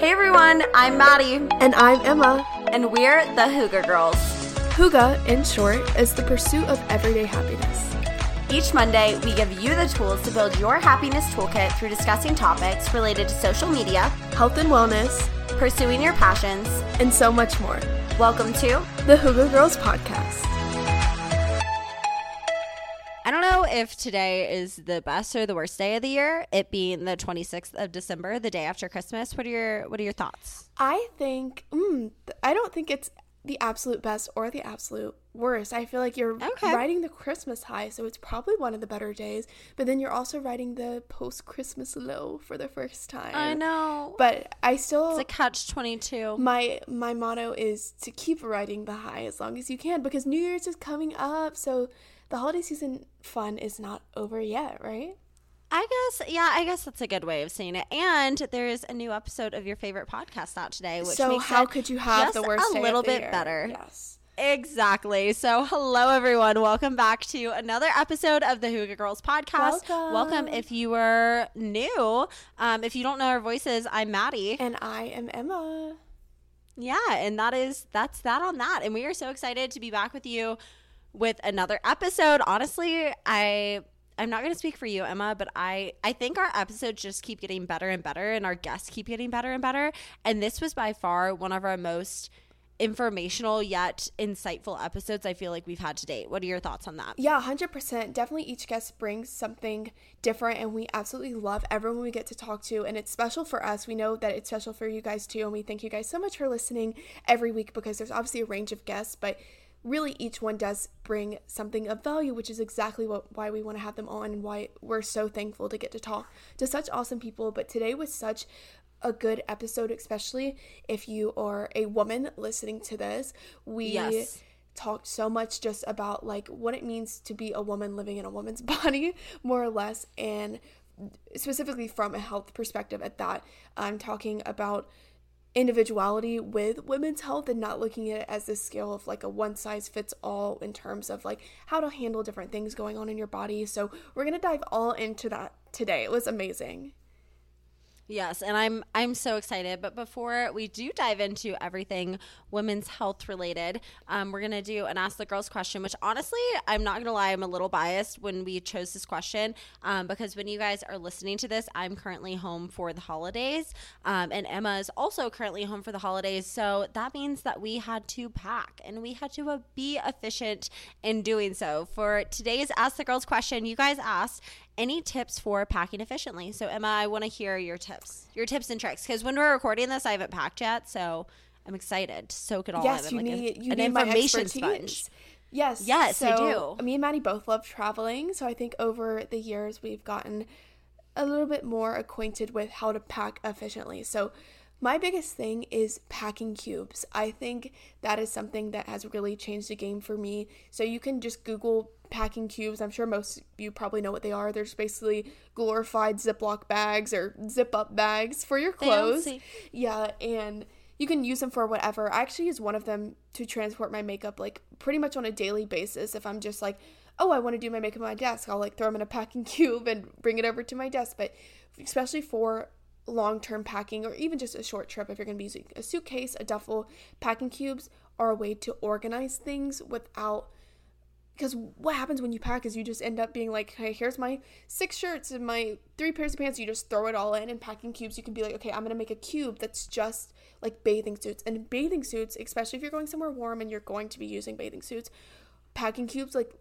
Hey everyone, I'm Maddie, And I'm Emma. and we're the Hygge Girls. Hygge, in short, is the pursuit of everyday happiness. Each Monday, we give you the tools to build your happiness toolkit through discussing topics related to social media, Health and wellness, pursuing your passions. and so much more. Welcome to The Hygge Girls Podcast. If today is the best or the worst day of the year. It being the 26th of December, the day after Christmas. What are your What are your thoughts? I think, mm, I don't think it's the absolute best or the absolute worst. I feel like you're Okay. riding the Christmas high, so it's probably one of the better days. But then you're also riding the post Christmas low for the first time. I know, But I still. it's a catch 22. my my motto is to keep riding the high as long as you can because New Year's is coming up, so the holiday season fun is not over yet, right? I guess, yeah, I guess that's a good way of saying it. And there is a new episode of your favorite podcast out today, which so how could you have the worst a day of little bit year? better. Yes. Exactly. So, hello everyone. Welcome back to another episode of the Hygge Girls podcast. Welcome. if you are new. Um, if you don't know our voices, I'm Maddie. And I am Emma. Yeah, and that is that's that on that. And we are so excited to be back with you with another episode. Honestly, I I'm not going to speak for you, Emma, but I I think our episodes just keep getting better and better and our guests keep getting better and better. And this was by far one of our most informational yet insightful episodes I feel like we've had to date. What are your thoughts on that? Yeah, 100%. Definitely each guest brings something different, and we absolutely love everyone we get to talk to. And it's special for us. We know that it's special for you guys too. And we thank you guys so much for listening every week because there's obviously a range of guests, but really each one does bring something of value, which is exactly what why we want to have them on and why we're so thankful to get to talk to such awesome people. But today was such a good episode, especially if you are a woman listening to this. We Yes. talked so much just about like what it means to be a woman living in a woman's body more or less and specifically from a health perspective at that i'm talking about individuality with women's health and not looking at it as this scale of like a one size fits all in terms of like how to handle different things going on in your body. So we're going to dive all into that today. It was amazing Yes, and I'm I'm so excited. But before we do dive into everything women's health related, um, we're gonna do an ask the girls question. Which honestly, I'm not gonna lie, I'm a little biased when we chose this question um, because when you guys are listening to this, I'm currently home for the holidays, um, and Emma is also currently home for the holidays. So that means that we had to pack and we had to uh, be efficient in doing so. For today's ask the girls question, you guys asked any tips for packing efficiently. So Emma, I want to hear your tips, your tips and tricks, because when we're recording this, I haven't packed yet, so I'm excited to soak it all yes in. you like a- need you an need my information sponge. yes Yes, I do. me and maddie both love traveling so i think over the years we've gotten a little bit more acquainted with how to pack efficiently so my biggest thing is packing cubes i think that is something that has really changed the game for me so you can just google packing cubes i'm sure most of you probably know what they are they're just basically glorified ziploc bags or zip up bags for your clothes yeah, and you can use them for whatever. I actually use one of them to transport my makeup like pretty much on a daily basis. If I'm just like, oh, I want to do my makeup on my desk, I'll like throw them in a packing cube and bring it over to my desk. But especially for long term packing or even just a short trip, if you're going to be using a suitcase, a duffel, packing cubes are a way to organize things without because what happens when you pack is you just end up being like, hey, here's my six shirts and my three pairs of pants. You just throw it all in. And packing cubes, you can be like, okay, I'm gonna make a cube that's just like bathing suits. And bathing suits, especially if you're going somewhere warm and you're going to be using bathing suits, packing cubes like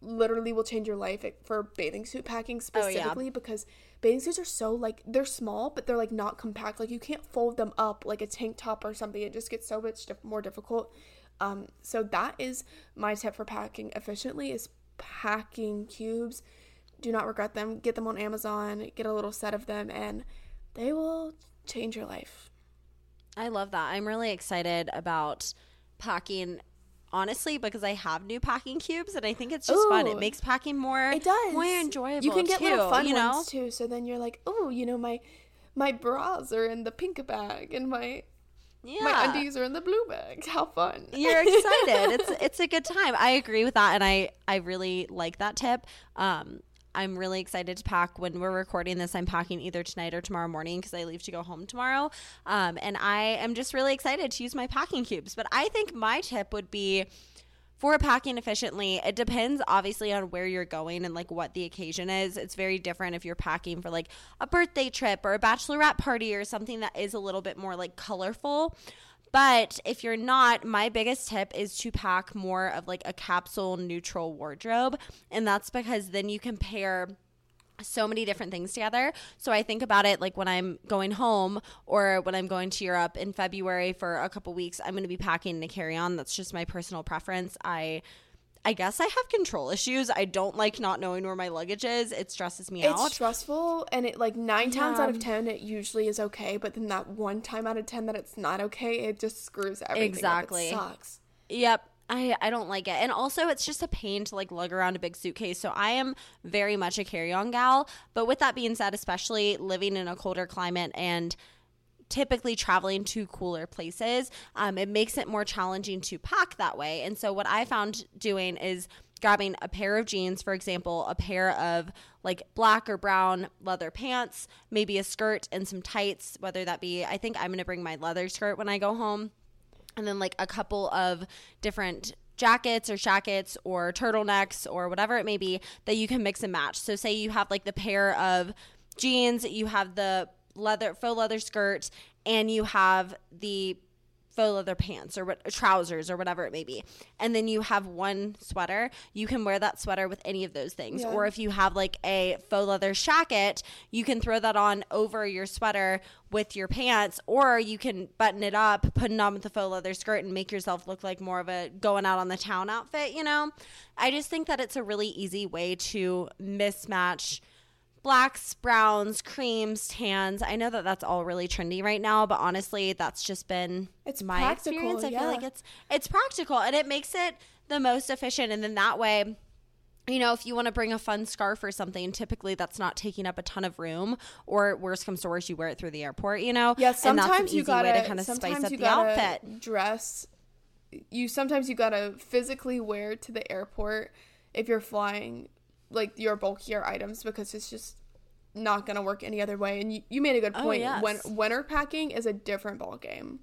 literally will change your life eh, for bathing suit packing Oh, yeah. specifically because bathing suits are so like they're small but they're like not compact. Like you can't fold them up like a tank top or something. It just gets so much more difficult. Um, so that is my tip for packing efficiently is packing cubes. Do not regret them. Get them on amazon get a little set of them and they will change your life. I love that. I'm really excited about packing honestly because I have new packing cubes and I think it's just fun. It makes packing more It does. more enjoyable. You can get too, little fun you know? ones too. So then you're like, oh, you know, my my bras are in the pink bag, and my Yeah. my undies are in the blue bag. How fun! You're excited. it's it's a good time. I agree with that and I I really like that tip. Um I'm really excited to pack. When we're recording this, I'm packing either tonight or tomorrow morning because I leave to go home tomorrow. Um, and I am just really excited to use my packing cubes. But I think my tip would be for packing efficiently, it depends obviously on where you're going and like what the occasion is. It's very different if you're packing for like a birthday trip or a bachelorette party or something that is a little bit more like colorful. But if you're not, my biggest tip is to pack more of like a capsule neutral wardrobe. And that's because then you can pair so many different things together. So I think about it like when I'm going home or when I'm going to Europe in February for a couple weeks, I'm going to be packing a carry on. That's just my personal preference. I I guess I have control issues. I don't like not knowing where my luggage is. It stresses me it's out. It's stressful, and it like nine yeah. times out of ten, it usually is okay. But then that one time out of ten that it's not okay, it just screws everything. Exactly, up. it sucks. Yep. I, I don't like it. And also it's just a pain to like lug around a big suitcase. So I am very much a carry-on gal. But with that being said, especially living in a colder climate and typically traveling to cooler places, um, it makes it more challenging to pack that way. And so what I found doing is grabbing a pair of jeans, for example, a pair of like black or brown leather pants, maybe a skirt and some tights, whether that be, I think I'm to bring my leather skirt when I go home and then like a couple of different jackets or shackets or turtlenecks or whatever it may be that you can mix and match. So say you have like the pair of jeans, you have the leather faux leather skirt and you have the faux leather pants or what, trousers or whatever it may be. And then you have one sweater, you can wear that sweater with any of those things. Yeah. Or if you have like a faux leather jacket, you can throw that on over your sweater with your pants, or you can button it up, put it on with the faux leather skirt, and make yourself look like more of a going out on the town outfit, you know? I just think that it's a really easy way to mismatch blacks, browns, creams, tans. I know that that's all really trendy right now, but honestly, that's just been it's my practical, experience. I yeah. feel like it's it's practical and it makes it the most efficient and then that way you know, if you want to bring a fun scarf or something, typically that's not taking up a ton of room. Or worst comes to worst, you wear it through the airport. You know, yeah. Sometimes you gotta to kind of spice up the outfit. Dress. You sometimes you gotta physically wear to the airport if you're flying like your bulkier items because it's just not gonna work any other way. And you, you made a good oh, point. Oh, yes. When winter packing is a different ball game.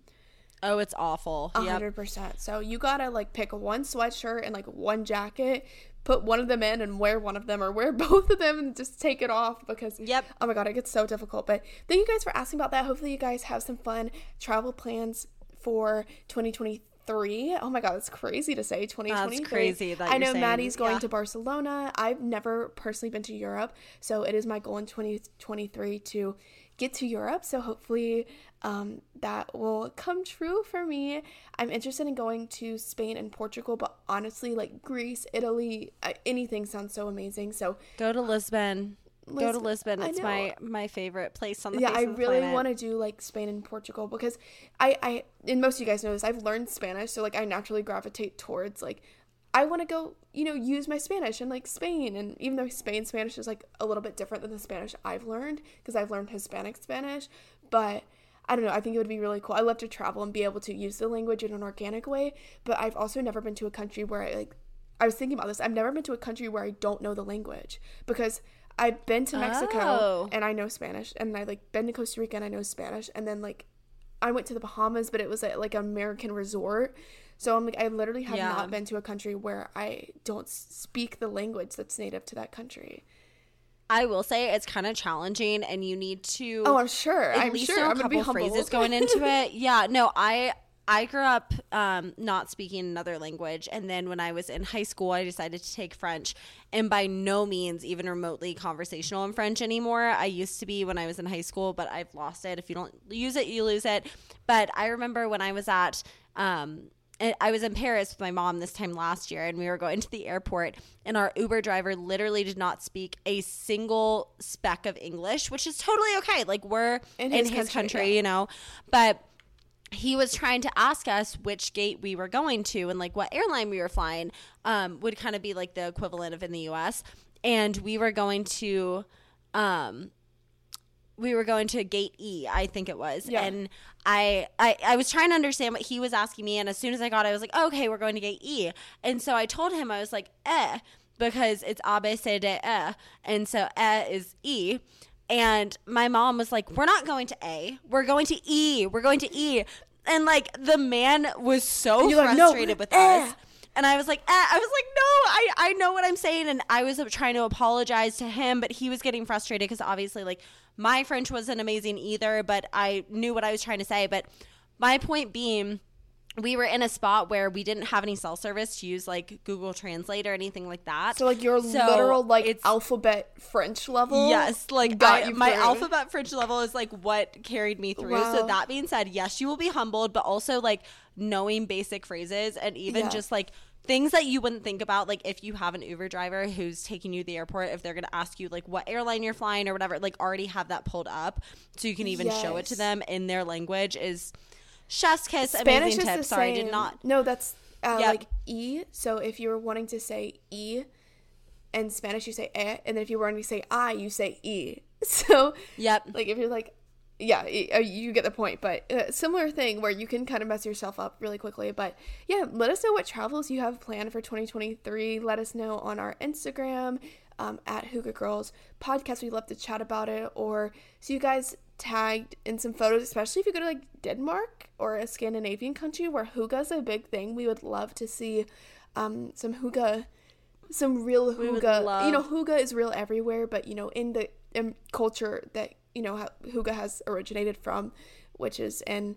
Oh, it's awful. A hundred percent. So you gotta like pick one sweatshirt and like one jacket, put one of them in and wear one of them, or wear both of them and just take it off because yep. Oh my god, it gets so difficult. But thank you guys for asking about that. Hopefully you guys have some fun travel plans for 2023 three. Oh my god, that's crazy to say. Twenty twenty crazy. That I know saying, Maddie's going yeah. to Barcelona. I've never personally been to Europe, so it is my goal in twenty twenty three to get to Europe. So hopefully um, that will come true for me. I'm interested in going to Spain and Portugal, but honestly, like Greece, Italy, anything sounds so amazing. So go to Lisbon. Lisbon. Go to Lisbon. It's my my favorite place on the yeah. I really want to do like Spain and Portugal because I I and most of you guys know this. I've learned Spanish, so like I naturally gravitate towards like I want to go you know use my Spanish and like Spain. And even though Spain Spanish is like a little bit different than the Spanish I've learned because I've learned Hispanic Spanish, but I don't know. I think it would be really cool. I love to travel and be able to use the language in an organic way, but I've also never been to a country where I like. I was thinking about this. I've never been to a country where I don't know the language because I've been to Mexico oh. and I know Spanish, and I like been to Costa Rica and I know Spanish, and then like I went to the Bahamas, but it was at like an American resort. So I'm like, I literally have yeah. not been to a country where I don't speak the language that's native to that country. I will say it's kind of challenging, and you need to. Oh, I'm sure. At I'm least sure. know a I'm couple phrases going into it. Yeah, no, I I grew up um, not speaking another language. And then when I was in high school, I decided to take French. And by no means even remotely conversational in French anymore. I used to be when I was in high school, but I've lost it. If you don't use it, you lose it. But I remember when I was at, um, I was in Paris with my mom this time last year, and we were going to the airport, and our Uber driver literally did not speak a single speck of English, which is totally okay. Like we're in his, in his country, country yeah. you know, but he was trying to ask us which gate we were going to and like what airline we were flying um, would kind of be like the equivalent of in the US. And we were going to um, we were going to gate E, I think it was. Yeah. And I, I I was trying to understand what he was asking me and as soon as I got it, I was like, oh, okay, we're going to gate E. And so I told him I was like, eh. because it's A, B, C, D, E. And so E is E. And my mom was like, We're not going to A. We're going to E. We're going to E. And like the man was so you're like, "No, frustrated with eh." us. And I was like, eh. I was like, no, I, I know what I'm saying. And I was trying to apologize to him, but he was getting frustrated because obviously, like, my French wasn't amazing either, but I knew what I was trying to say. But my point being, we were in a spot where we didn't have any cell service to use like Google Translate or anything like that. So like your So literal like it's- alphabet French level. Yes, like I, my through. alphabet French level is like what carried me through. Wow. So that being said, yes, you will be humbled, but also like knowing basic phrases and even Yeah. just like things that you wouldn't think about like if you have an Uber driver who's taking you to the airport if they're going to ask you like what airline you're flying or whatever like already have that pulled up so you can even show it to them in their language is chef's kiss Spanish amazing is tip the sorry same. did not No, that's uh, Yep. like e. So if you were wanting to say e, in Spanish you say e, and then if you were wanting to say i, you say e. So Yep. like if you're like, yeah, uh, you get the point. But uh, similar thing where you can kind of mess yourself up really quickly. But yeah, let us know what travels you have planned for 2023. Let us know on our Instagram um, at Hygge Girls podcast. We'd love to chat about it or see you guys tagged in some photos, especially if you go to like Denmark or a Scandinavian country where hygge's a big thing. We would love to see um, some hygge, some real hygge. You know, love- is real everywhere, but you know, in the um, culture that you know how has originated from, which is in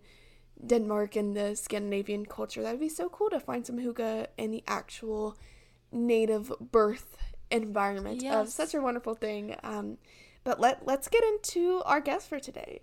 Denmark and the Scandinavian culture. That would be so cool to find some hygge in the actual native birth environment of such a wonderful thing. Um, but let let's get into our guest for today.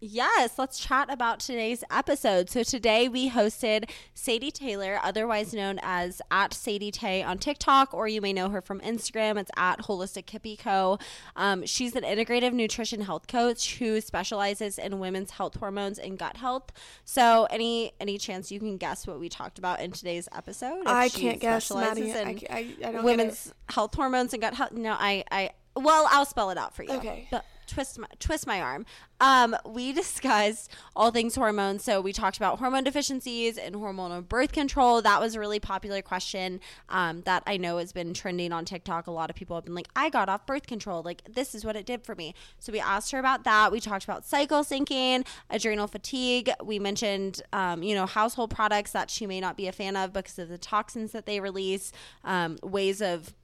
Yes, let's chat about today's episode. So today we hosted Sadee Taylor, otherwise known as at Sadee Tay on TikTok, or you may know her from Instagram. It's at Holistic Kippy Co. Um, she's an integrative nutrition health coach who specializes in women's health hormones and gut health. So any any chance you can guess what we talked about in today's episode? I can't guess, Maddie. I, I, I women's health hormones and gut health. No, I, I, well, I'll spell it out for you. Okay. But twist my twist my arm. Um, we discussed all things hormones. So we talked about hormone deficiencies and hormonal birth control. That was a really popular question um, that I know has been trending on TikTok. A lot of people have been like, "I got off birth control. Like this is what it did for me." So we asked her about that. We talked about cycle syncing, adrenal fatigue. We mentioned, um, you know, household products that she may not be a fan of because of the toxins that they release, um, ways of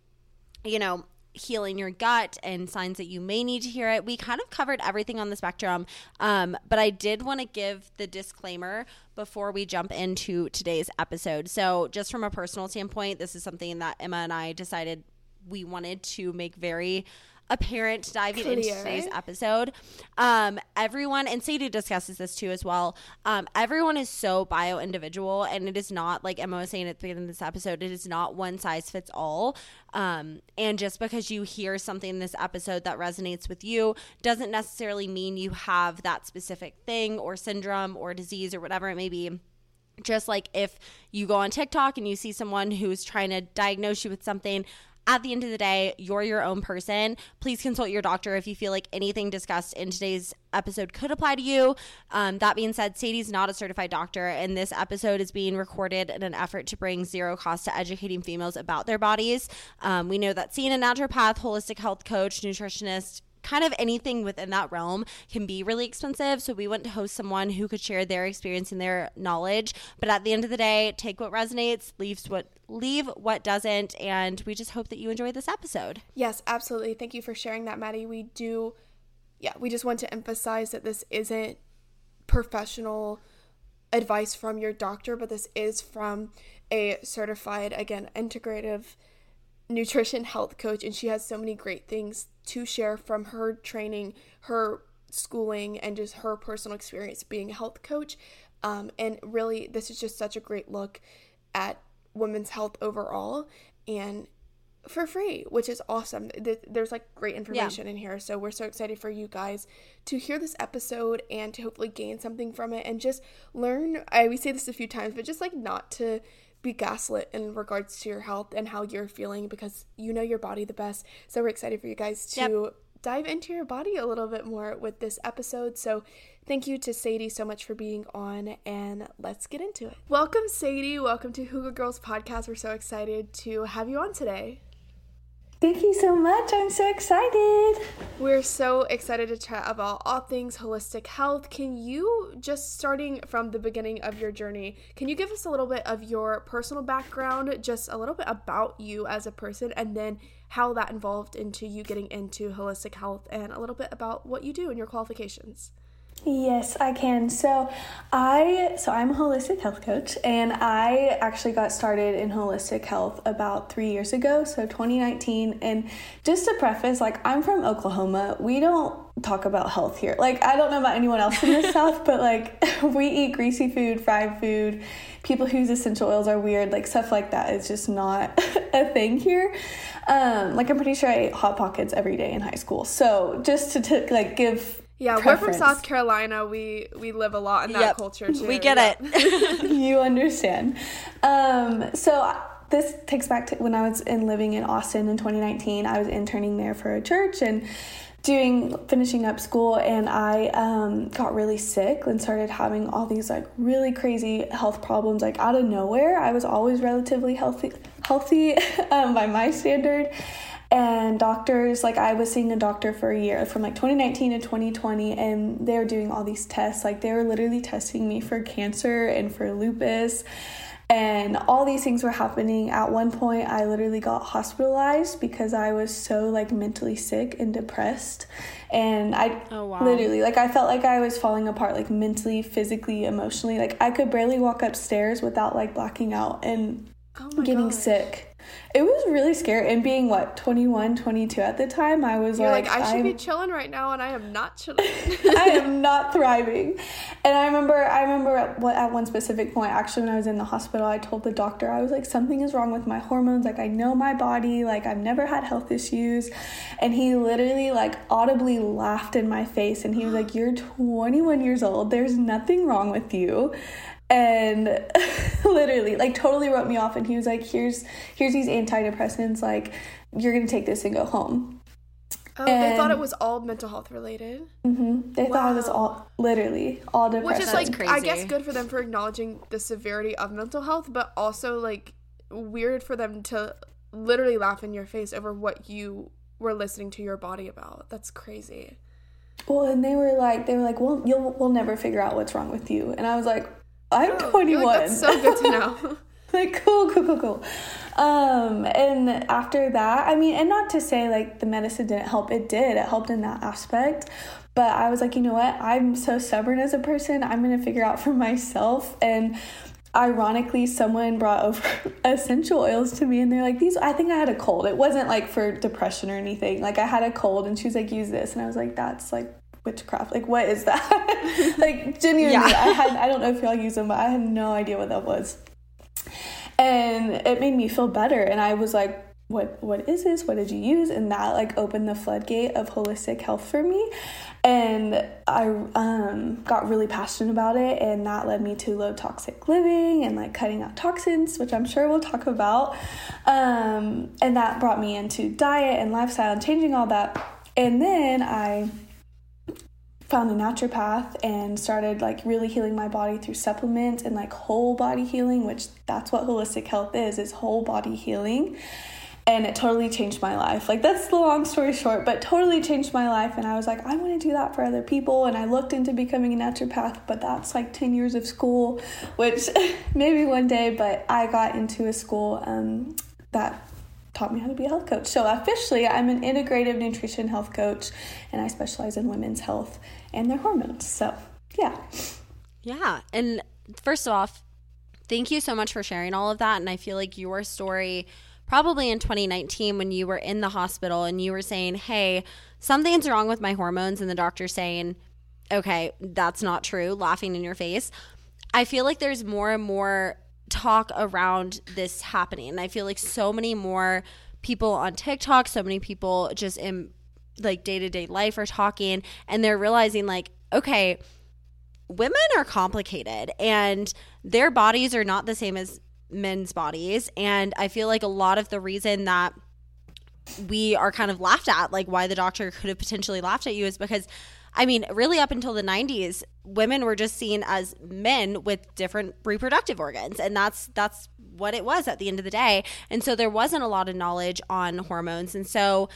you know, healing your gut and signs that you may need to hear it. We kind of covered everything on the spectrum. Um, but I did want to give the disclaimer before we jump into today's episode. So, just from a personal standpoint, this is something that Emma and I decided we wanted to make very apparent diving into Clear. today's episode. Um, everyone, and Sadee discusses this too as well. Um, everyone is so bio individual, and it is not like Emma was saying at the beginning of this episode. It is not one size fits all. Um, and just because you hear something in this episode that resonates with you doesn't necessarily mean you have that specific thing or syndrome or disease or whatever it may be just like if you go on TikTok and you see someone who's trying to diagnose you with something, at the end of the day, you're your own person. Please consult your doctor if you feel like anything discussed in today's episode could apply to you. Um, that being said, Sadee's not a certified doctor, and this episode is being recorded in an effort to bring zero cost to educating females about their bodies. Um, we know that seeing a naturopath, holistic health coach, nutritionist, kind of anything within that realm can be really expensive. So we went to host someone who could share their experience and their knowledge. But at the end of the day, take what resonates, leaves what leave what doesn't, and we just hope that you enjoy this episode. Yes, absolutely. Thank you for sharing that, Maddie. We do, yeah, we just want to emphasize that this isn't professional advice from your doctor, but this is from a certified, again, integrative nutrition health coach. And she has so many great things to share from her training, her schooling, and just her personal experience being a health coach. Um, and really, this is just such a great look at women's health overall. And for free, which is awesome. There's like great information in here. So we're so excited for you guys to hear this episode and to hopefully gain something from it and just learn. I we say this a few times, but just like not to be gaslit in regards to your health and how you're feeling because you know your body the best. So we're excited for you guys to Yep. dive into your body a little bit more with this episode. So thank you to Sadee so much for being on and let's get into it. Welcome Sadee, welcome to Hygge Girls podcast. We're so excited to have you on today. Thank you so much. I'm so excited. We're so excited to chat about all things holistic health. Can you, just starting from the beginning of your journey, can you give us a little bit of your personal background, just a little bit about you as a person, and then how that involved into you getting into holistic health, and a little bit about what you do and your qualifications? Yes, I can. So, I so I'm a holistic health coach and I actually got started in holistic health about 3 years ago, so 2019. And just to preface, like I'm from Oklahoma. We don't talk about health here. Like I don't know about anyone else in the south, but like we eat greasy food, fried food. People whose essential oils are weird, like stuff like that is just not a thing here. Um, like I'm pretty sure I ate hot pockets every day in high school. So just to t- like give yeah, preference. we're from South Carolina. We we live a lot in that Yep. culture too. We get Yeah. it. you understand. Um, so this takes back to when I was in living in Austin in 2019. I was interning there for a church and doing finishing up school, and I um, got really sick and started having all these like really crazy health problems like out of nowhere. I was always relatively healthy, healthy um, by my standard. And doctors, like I was seeing a doctor for a year from like 2019 to 2020, and they were doing all these tests. Like they were literally testing me for cancer and for lupus, and all these things were happening. At one point, I literally got hospitalized because I was so like mentally sick and depressed. And I Oh, wow. literally, like, I felt like I was falling apart, like mentally, physically, emotionally. Like, I could barely walk upstairs without like blacking out and Oh getting gosh. sick. It was really scary. And being what, 21, 22 at the time, I was You're like, like, I should be I'm- chilling right now, and I am not chilling. I am not thriving. And I remember I remember at what at one specific point actually when I was in the hospital I told the doctor I was like something is wrong with my hormones like I know my body like I've never had health issues and he literally like audibly laughed in my face and he was like you're 21 years old there's nothing wrong with you and literally like totally wrote me off and he was like here's here's these antidepressants like you're going to take this and go home Oh, they thought it was all mental health related. mm-hmm. They thought it was all literally all depression. Which is That's like I guess good for them for acknowledging the severity of mental health, but also like weird for them to literally laugh in your face over what you were listening to your body about. That's crazy. well, and they were like, they were like, well, you'll we'll never figure out what's wrong with you. And I was like, I'm Oh, 21. like, That's so good to know. like cool, cool, cool, cool. Um, and after that, I mean, and not to say like the medicine didn't help. It did. It helped in that aspect. But I was like, you know what? I'm so stubborn as a person. I'm gonna figure out for myself and. Ironically, someone brought over essential oils to me, and they're like, "These." I think I had a cold. It wasn't like for depression or anything. Like I had a cold, and she was like, "Use this," and I was like, "That's like witchcraft. Like what is that?" like genuinely, Yeah. I had. I don't know if y'all use them, but I had no idea what that was and it made me feel better and i was like what what is this what did you use and that like opened the floodgate of holistic health for me and i um, got really passionate about it and that led me to low toxic living and like cutting out toxins which i'm sure we'll talk about um, and that brought me into diet and lifestyle and changing all that and then i found a naturopath and started like really healing my body through supplements and like whole body healing which that's what holistic health is is whole body healing. And it totally changed my life. Like that's the long story short but totally changed my life. And i was like i want to do that for other people. And i looked into becoming a naturopath but that's like 10 years of school which maybe one day but i got into a school um, that taught me how to be a health coach. So officially, I'm an integrative nutrition health coach, and I specialize in women's health and their hormones. So yeah, Yeah. And first off, thank you so much for sharing all of that. And I feel like your story, probably in 2019, when you were in the hospital and you were saying, hey, something's wrong with my hormones, and the doctor saying, okay, that's not true, laughing in your face. I feel like there's more and more talk around this happening. And I feel like so many more people on TikTok, so many people just in like day to day life are talking and they're realizing, like, okay, women are complicated and their bodies are not the same as men's bodies. And I feel like a lot of the reason that we are kind of laughed at, like why the doctor could have potentially laughed at you, is because I mean, really up until the 90s, women were just seen as men with different reproductive organs. And that's that's what it was at the end of the day. And so there wasn't a lot of knowledge on hormones. And so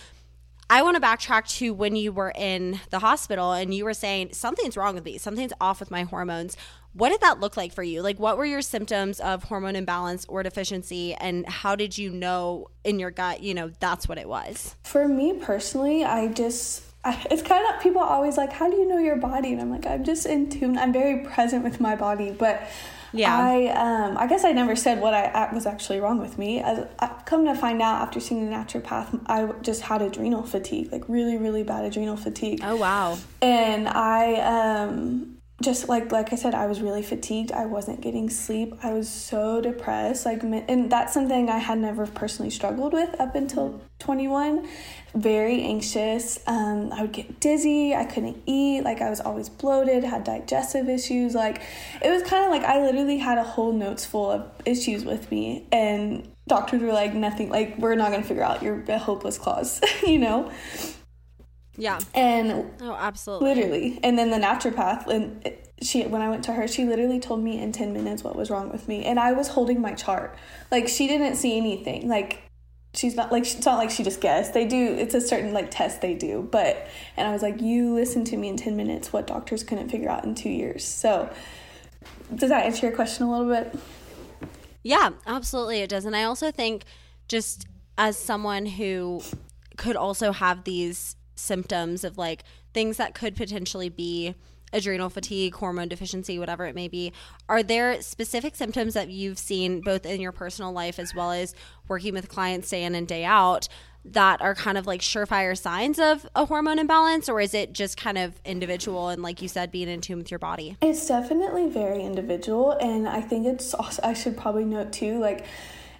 I want to backtrack to when you were in the hospital and you were saying something's wrong with me, something's off with my hormones. What did that look like for you? Like, what were your symptoms of hormone imbalance or deficiency, and how did you know in your gut, you know, that's what it was? For me personally, I just it's kind of people always like how do you know your body and i'm like i'm just in tune i'm very present with my body but yeah i um i guess i never said what i was actually wrong with me As i come to find out after seeing a naturopath i just had adrenal fatigue like really really bad adrenal fatigue oh wow and i um just like like I said, I was really fatigued. I wasn't getting sleep. I was so depressed. Like, and that's something I had never personally struggled with up until 21. Very anxious. Um, I would get dizzy. I couldn't eat. Like, I was always bloated. Had digestive issues. Like, it was kind of like I literally had a whole notes full of issues with me, and doctors were like, nothing. Like, we're not gonna figure out. You're hopeless clause, you know. Yeah. And oh, absolutely. Literally. And then the naturopath and she when I went to her, she literally told me in 10 minutes what was wrong with me and I was holding my chart. Like she didn't see anything. Like she's not like it's not like she just guessed. They do it's a certain like test they do. But and I was like, "You listen to me in 10 minutes what doctors couldn't figure out in 2 years." So does that answer your question a little bit? Yeah, absolutely it does. And I also think just as someone who could also have these symptoms of like things that could potentially be adrenal fatigue, hormone deficiency, whatever it may be. Are there specific symptoms that you've seen both in your personal life as well as working with clients day in and day out that are kind of like surefire signs of a hormone imbalance, or is it just kind of individual and, like you said, being in tune with your body? It's definitely very individual, and I think it's also, I should probably note too, like,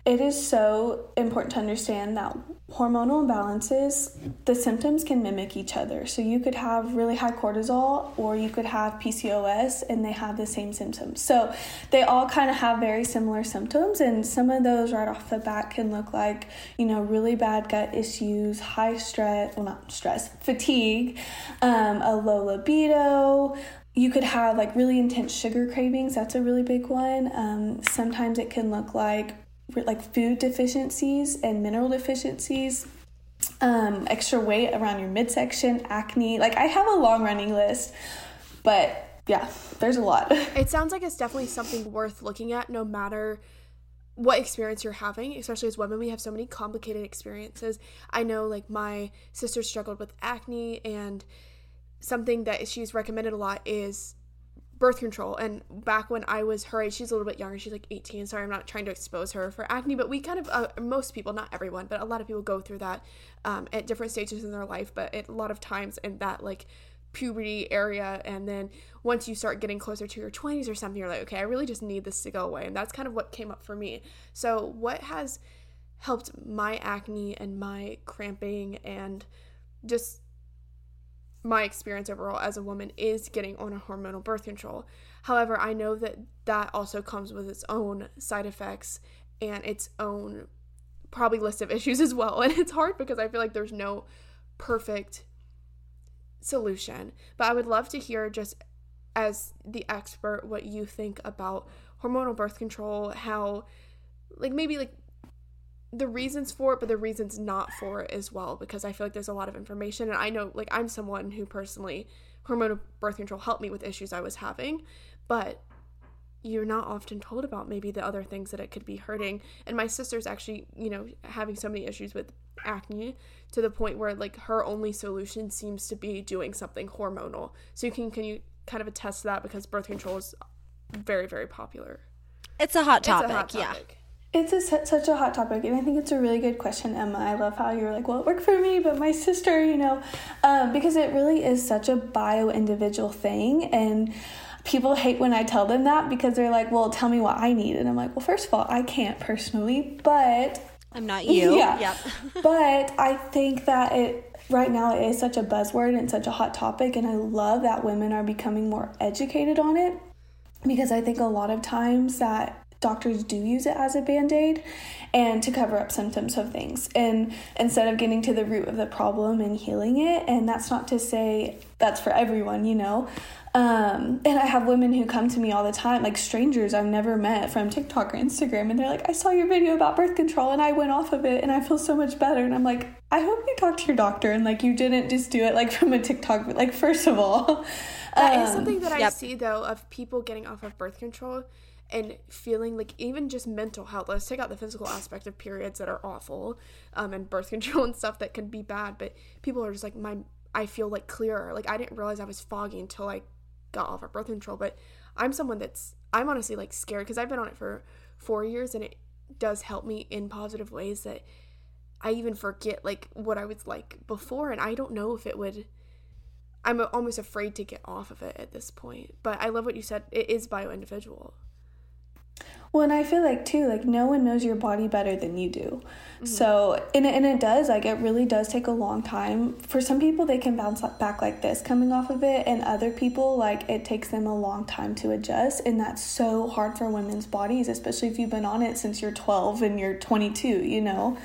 it is so important to understand that hormonal imbalances, the symptoms can mimic each other. So you could have really high cortisol or you could have PCOS and they have the same symptoms. So they all kind of have very similar symptoms and some of those right off the bat can look like, you know, really bad gut issues, high stress, well not stress, fatigue, um, a low libido, you could have like really intense sugar cravings that's a really big one um, sometimes it can look like like food deficiencies and mineral deficiencies, um, extra weight around your midsection, acne. Like I have a long running list, but yeah, there's a lot. It sounds like it's definitely something worth looking at no matter what experience you're having, especially as women. We have so many complicated experiences. I know like my sister struggled with acne and something that she's recommended a lot is birth control. And back when I was her age, she's a little bit younger. She's like 18. Sorry, I'm not trying to expose her for acne, but we kind of, uh, most people, not everyone, but a lot of people go through that um, at different stages in their life. But it, a lot of times in that like puberty area. And then once you start getting closer to your 20s or something, you're like, okay, I really just need this to go away. And that's kind of what came up for me. So, what has helped my acne and my cramping and just my experience overall as a woman is getting on a hormonal birth control. However, I know that that also comes with its own side effects and its own probably list of issues as well. And it's hard because I feel like there's no perfect solution. But I would love to hear just as the expert what you think about hormonal birth control, how like maybe like the reasons for it, but the reasons not for it as well, because I feel like there's a lot of information. And I know, like, I'm someone who personally, hormonal birth control helped me with issues I was having, but you're not often told about maybe the other things that it could be hurting. And my sister's actually, you know, having so many issues with acne to the point where, like, her only solution seems to be doing something hormonal. So you can, can you kind of attest to that because birth control is very, very popular? It's a hot topic, a hot topic. yeah. It's a, such a hot topic, and I think it's a really good question, Emma. I love how you're like, well, it worked for me, but my sister, you know, um, because it really is such a bio individual thing. And people hate when I tell them that because they're like, well, tell me what I need. And I'm like, well, first of all, I can't personally, but. I'm not you. yeah. Yep. but I think that it right now it is such a buzzword and such a hot topic and i love that women are becoming more educated on it because i think a lot of times that doctors do use it as a band-aid and to cover up symptoms of things and instead of getting to the root of the problem and healing it and that's not to say that's for everyone you know um, and I have women who come to me all the time, like strangers I've never met from TikTok or Instagram, and they're like, I saw your video about birth control and I went off of it and I feel so much better. And I'm like, I hope you talked to your doctor and like you didn't just do it like from a TikTok. Like, first of all, that um, is something that yep. I see though of people getting off of birth control and feeling like even just mental health. Let's take out the physical aspect of periods that are awful um, and birth control and stuff that can be bad, but people are just like, my, I feel like clearer. Like, I didn't realize I was foggy until i got off of birth control, but I'm someone that's I'm honestly like scared because I've been on it for four years and it does help me in positive ways that I even forget like what I was like before, and I don't know if it would. I'm almost afraid to get off of it at this point, but I love what you said. It is bio individual. Well, and I feel like too, like no one knows your body better than you do. Mm-hmm. So, and it, and it does, like, it really does take a long time. For some people, they can bounce back like this coming off of it, and other people, like, it takes them a long time to adjust. And that's so hard for women's bodies, especially if you've been on it since you're 12 and you're 22, you know?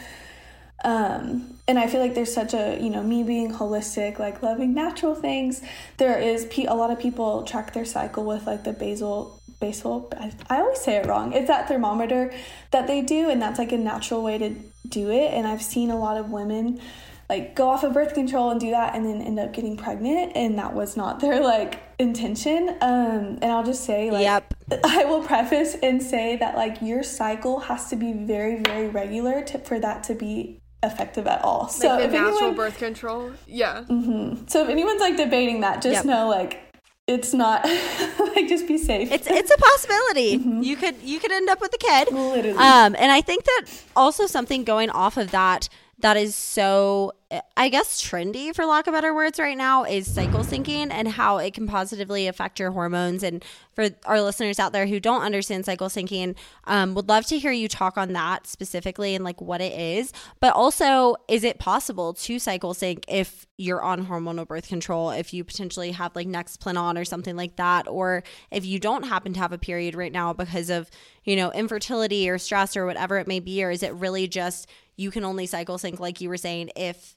Um, and I feel like there's such a, you know, me being holistic, like loving natural things. There is a lot of people track their cycle with like the basal basal I always say it wrong. It's that thermometer that they do and that's like a natural way to do it and I've seen a lot of women like go off of birth control and do that and then end up getting pregnant and that was not their like intention um and I'll just say like yep. I will preface and say that like your cycle has to be very very regular to, for that to be effective at all. So like the natural anyone, birth control, yeah. Mm-hmm. So if anyone's like debating that, just yep. know like it's not like just be safe. It's it's a possibility. Mm-hmm. You could you could end up with a kid. Literally. Um, and I think that also something going off of that that is so I guess trendy for lack of better words right now is cycle syncing and how it can positively affect your hormones. And for our listeners out there who don't understand cycle syncing, um, would love to hear you talk on that specifically and like what it is. But also, is it possible to cycle sync if you're on hormonal birth control, if you potentially have like Nexplanon or something like that, or if you don't happen to have a period right now because of, you know, infertility or stress or whatever it may be, or is it really just you can only cycle sync like you were saying if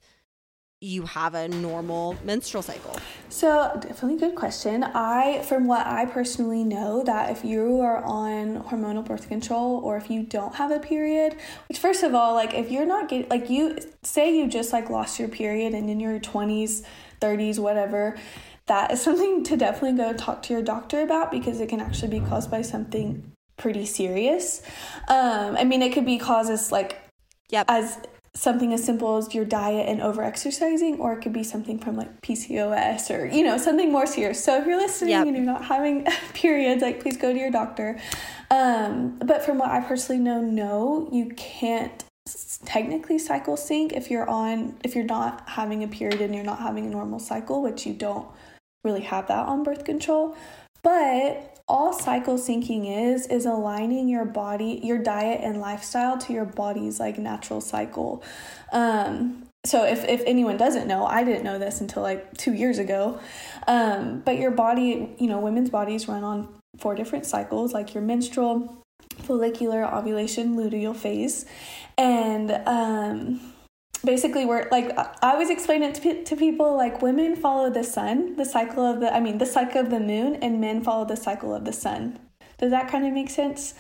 you have a normal menstrual cycle? So, definitely good question. I, from what I personally know, that if you are on hormonal birth control or if you don't have a period, which, first of all, like if you're not getting, like you say you just like lost your period and in your 20s, 30s, whatever, that is something to definitely go talk to your doctor about because it can actually be caused by something pretty serious. Um, I mean, it could be causes like, yep. as something as simple as your diet and over exercising, or it could be something from like PCOS or, you know, something more serious. So if you're listening yep. and you're not having periods, like please go to your doctor. Um, but from what I personally know, no, you can't technically cycle sync if you're on, if you're not having a period and you're not having a normal cycle, which you don't really have that on birth control. But all cycle syncing is is aligning your body, your diet and lifestyle to your body's like natural cycle. Um, so if, if anyone doesn't know, I didn't know this until like two years ago. Um, but your body, you know, women's bodies run on four different cycles, like your menstrual, follicular, ovulation, luteal phase, and um, basically we're like i always explain it to, to people like women follow the sun the cycle of the i mean the cycle of the moon and men follow the cycle of the sun. Does that kind of make sense?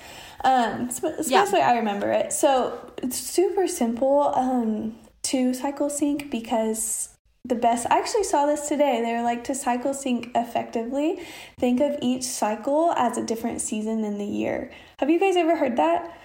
Um it's yeah. way i remember it. So it's super simple um to cycle sync because the best i actually saw this today. They're like to cycle sync effectively think of each cycle as a different season in the year. Have you guys ever heard that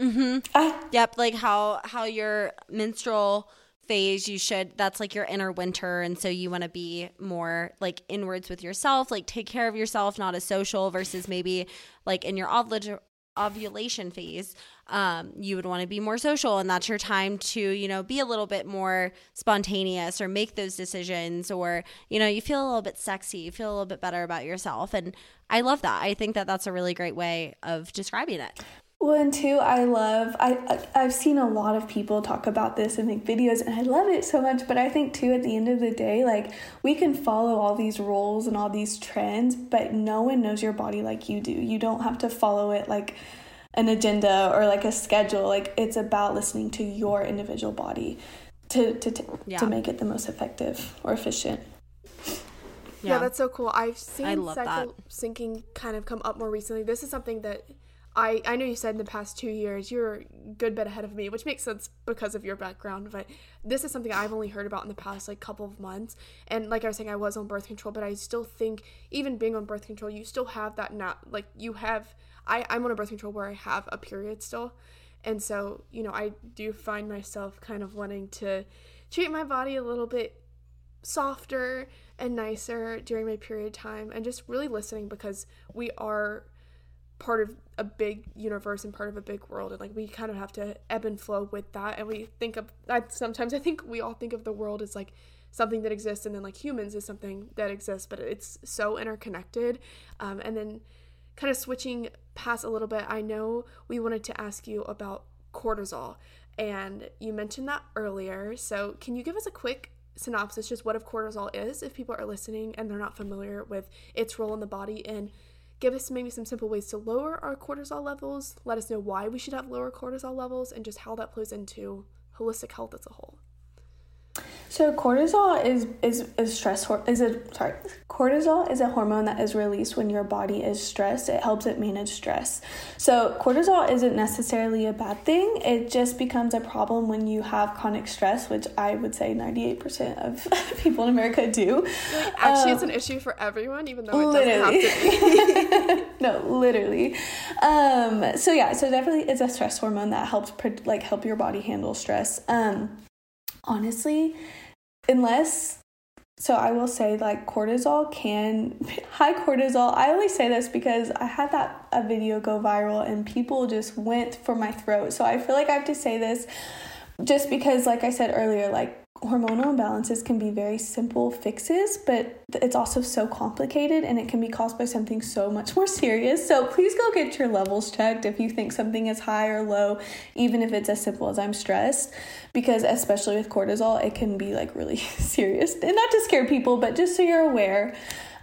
Mm-hmm. Uh, yep, like how how your menstrual phase you should that's like your inner winter and so you want to be more like inwards with yourself like take care of yourself not as social versus maybe like in your ovul- ovulation phase um, you would want to be more social and that's your time to you know be a little bit more spontaneous or make those decisions or you know you feel a little bit sexy you feel a little bit better about yourself and i love that. I think that that's a really great way of describing it well, and two, I love I I've seen a lot of people talk about this and make videos, and I love it so much. But I think too, at the end of the day, like we can follow all these rules and all these trends, but no one knows your body like you do. You don't have to follow it like an agenda or like a schedule. Like it's about listening to your individual body to to to, Yeah. to make it the most effective or efficient. Yeah. that's so cool. I've seen I love cycle syncing kind of come up more recently. This is something that I I know you said in the past two years you're a good bit ahead of me, which makes sense because of your background. But this is something I've only heard about in the past like couple of months. And like I was saying, I was on birth control, but I still think even being on birth control, you still have that not like you have. I I'm on a birth control where I have a period still, and so you know I do find myself kind of wanting to treat my body a little bit softer and nicer during my period time and just really listening because we are part of a big universe and part of a big world and like we kind of have to ebb and flow with that and we think of I sometimes I think we all think of the world as like something that exists and then like humans is something that exists but it's so interconnected um, and then kind of switching past a little bit I know we wanted to ask you about cortisol and you mentioned that earlier so can you give us a quick synopsis just what if cortisol is if people are listening and they're not familiar with its role in the body and give us maybe some simple ways to lower our cortisol levels let us know why we should have lower cortisol levels and just how that plays into holistic health as a whole So cortisol is is is stress hor- is a sorry cortisol is a hormone that is released when your body is stressed. It helps it manage stress. So cortisol isn't necessarily a bad thing. It just becomes a problem when you have chronic stress, which I would say ninety eight percent of people in America do. actually Um, it's an issue for everyone even though it doesn't have literally. to be no, literally. Um, so yeah, so definitely it's a stress hormone that helps like help your body handle stress. Um, honestly, unless so I will say like cortisol can high cortisol. I only say this because I had that a video go viral and people just went for my throat. So I feel like I have to say this just because like I said earlier like hormonal imbalances can be very simple fixes, but it's also so complicated and it can be caused by something so much more serious. So please go get your levels checked if you think something is high or low, even if it's as simple as I'm stressed, because especially with cortisol, it can be like really serious. And not to scare people, but just so you're aware.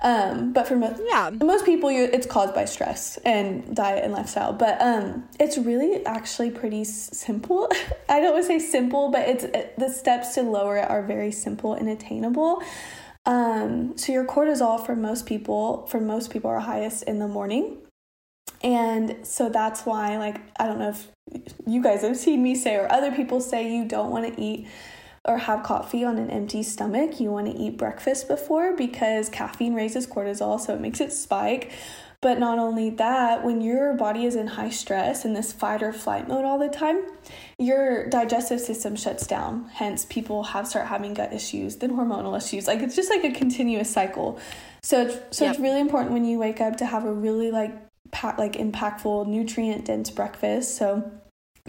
Um, but for most, Yeah. most people, you it's caused by stress and diet and lifestyle. But um, it's really actually pretty s- simple. I don't want to say simple, but it's it, the steps to lower it are very simple and attainable. Um, so your cortisol for most people, for most people, are highest in the morning, and so that's why, like, I don't know if you guys have seen me say or other people say you don't want to eat or have coffee on an empty stomach. You want to eat breakfast before because caffeine raises cortisol, so it makes it spike. But not only that, when your body is in high stress in this fight or flight mode all the time, your digestive system shuts down. Hence, people have start having gut issues, then hormonal issues. Like it's just like a continuous cycle. So, it's, so it's really important when you wake up to have a really like like impactful, nutrient dense breakfast. So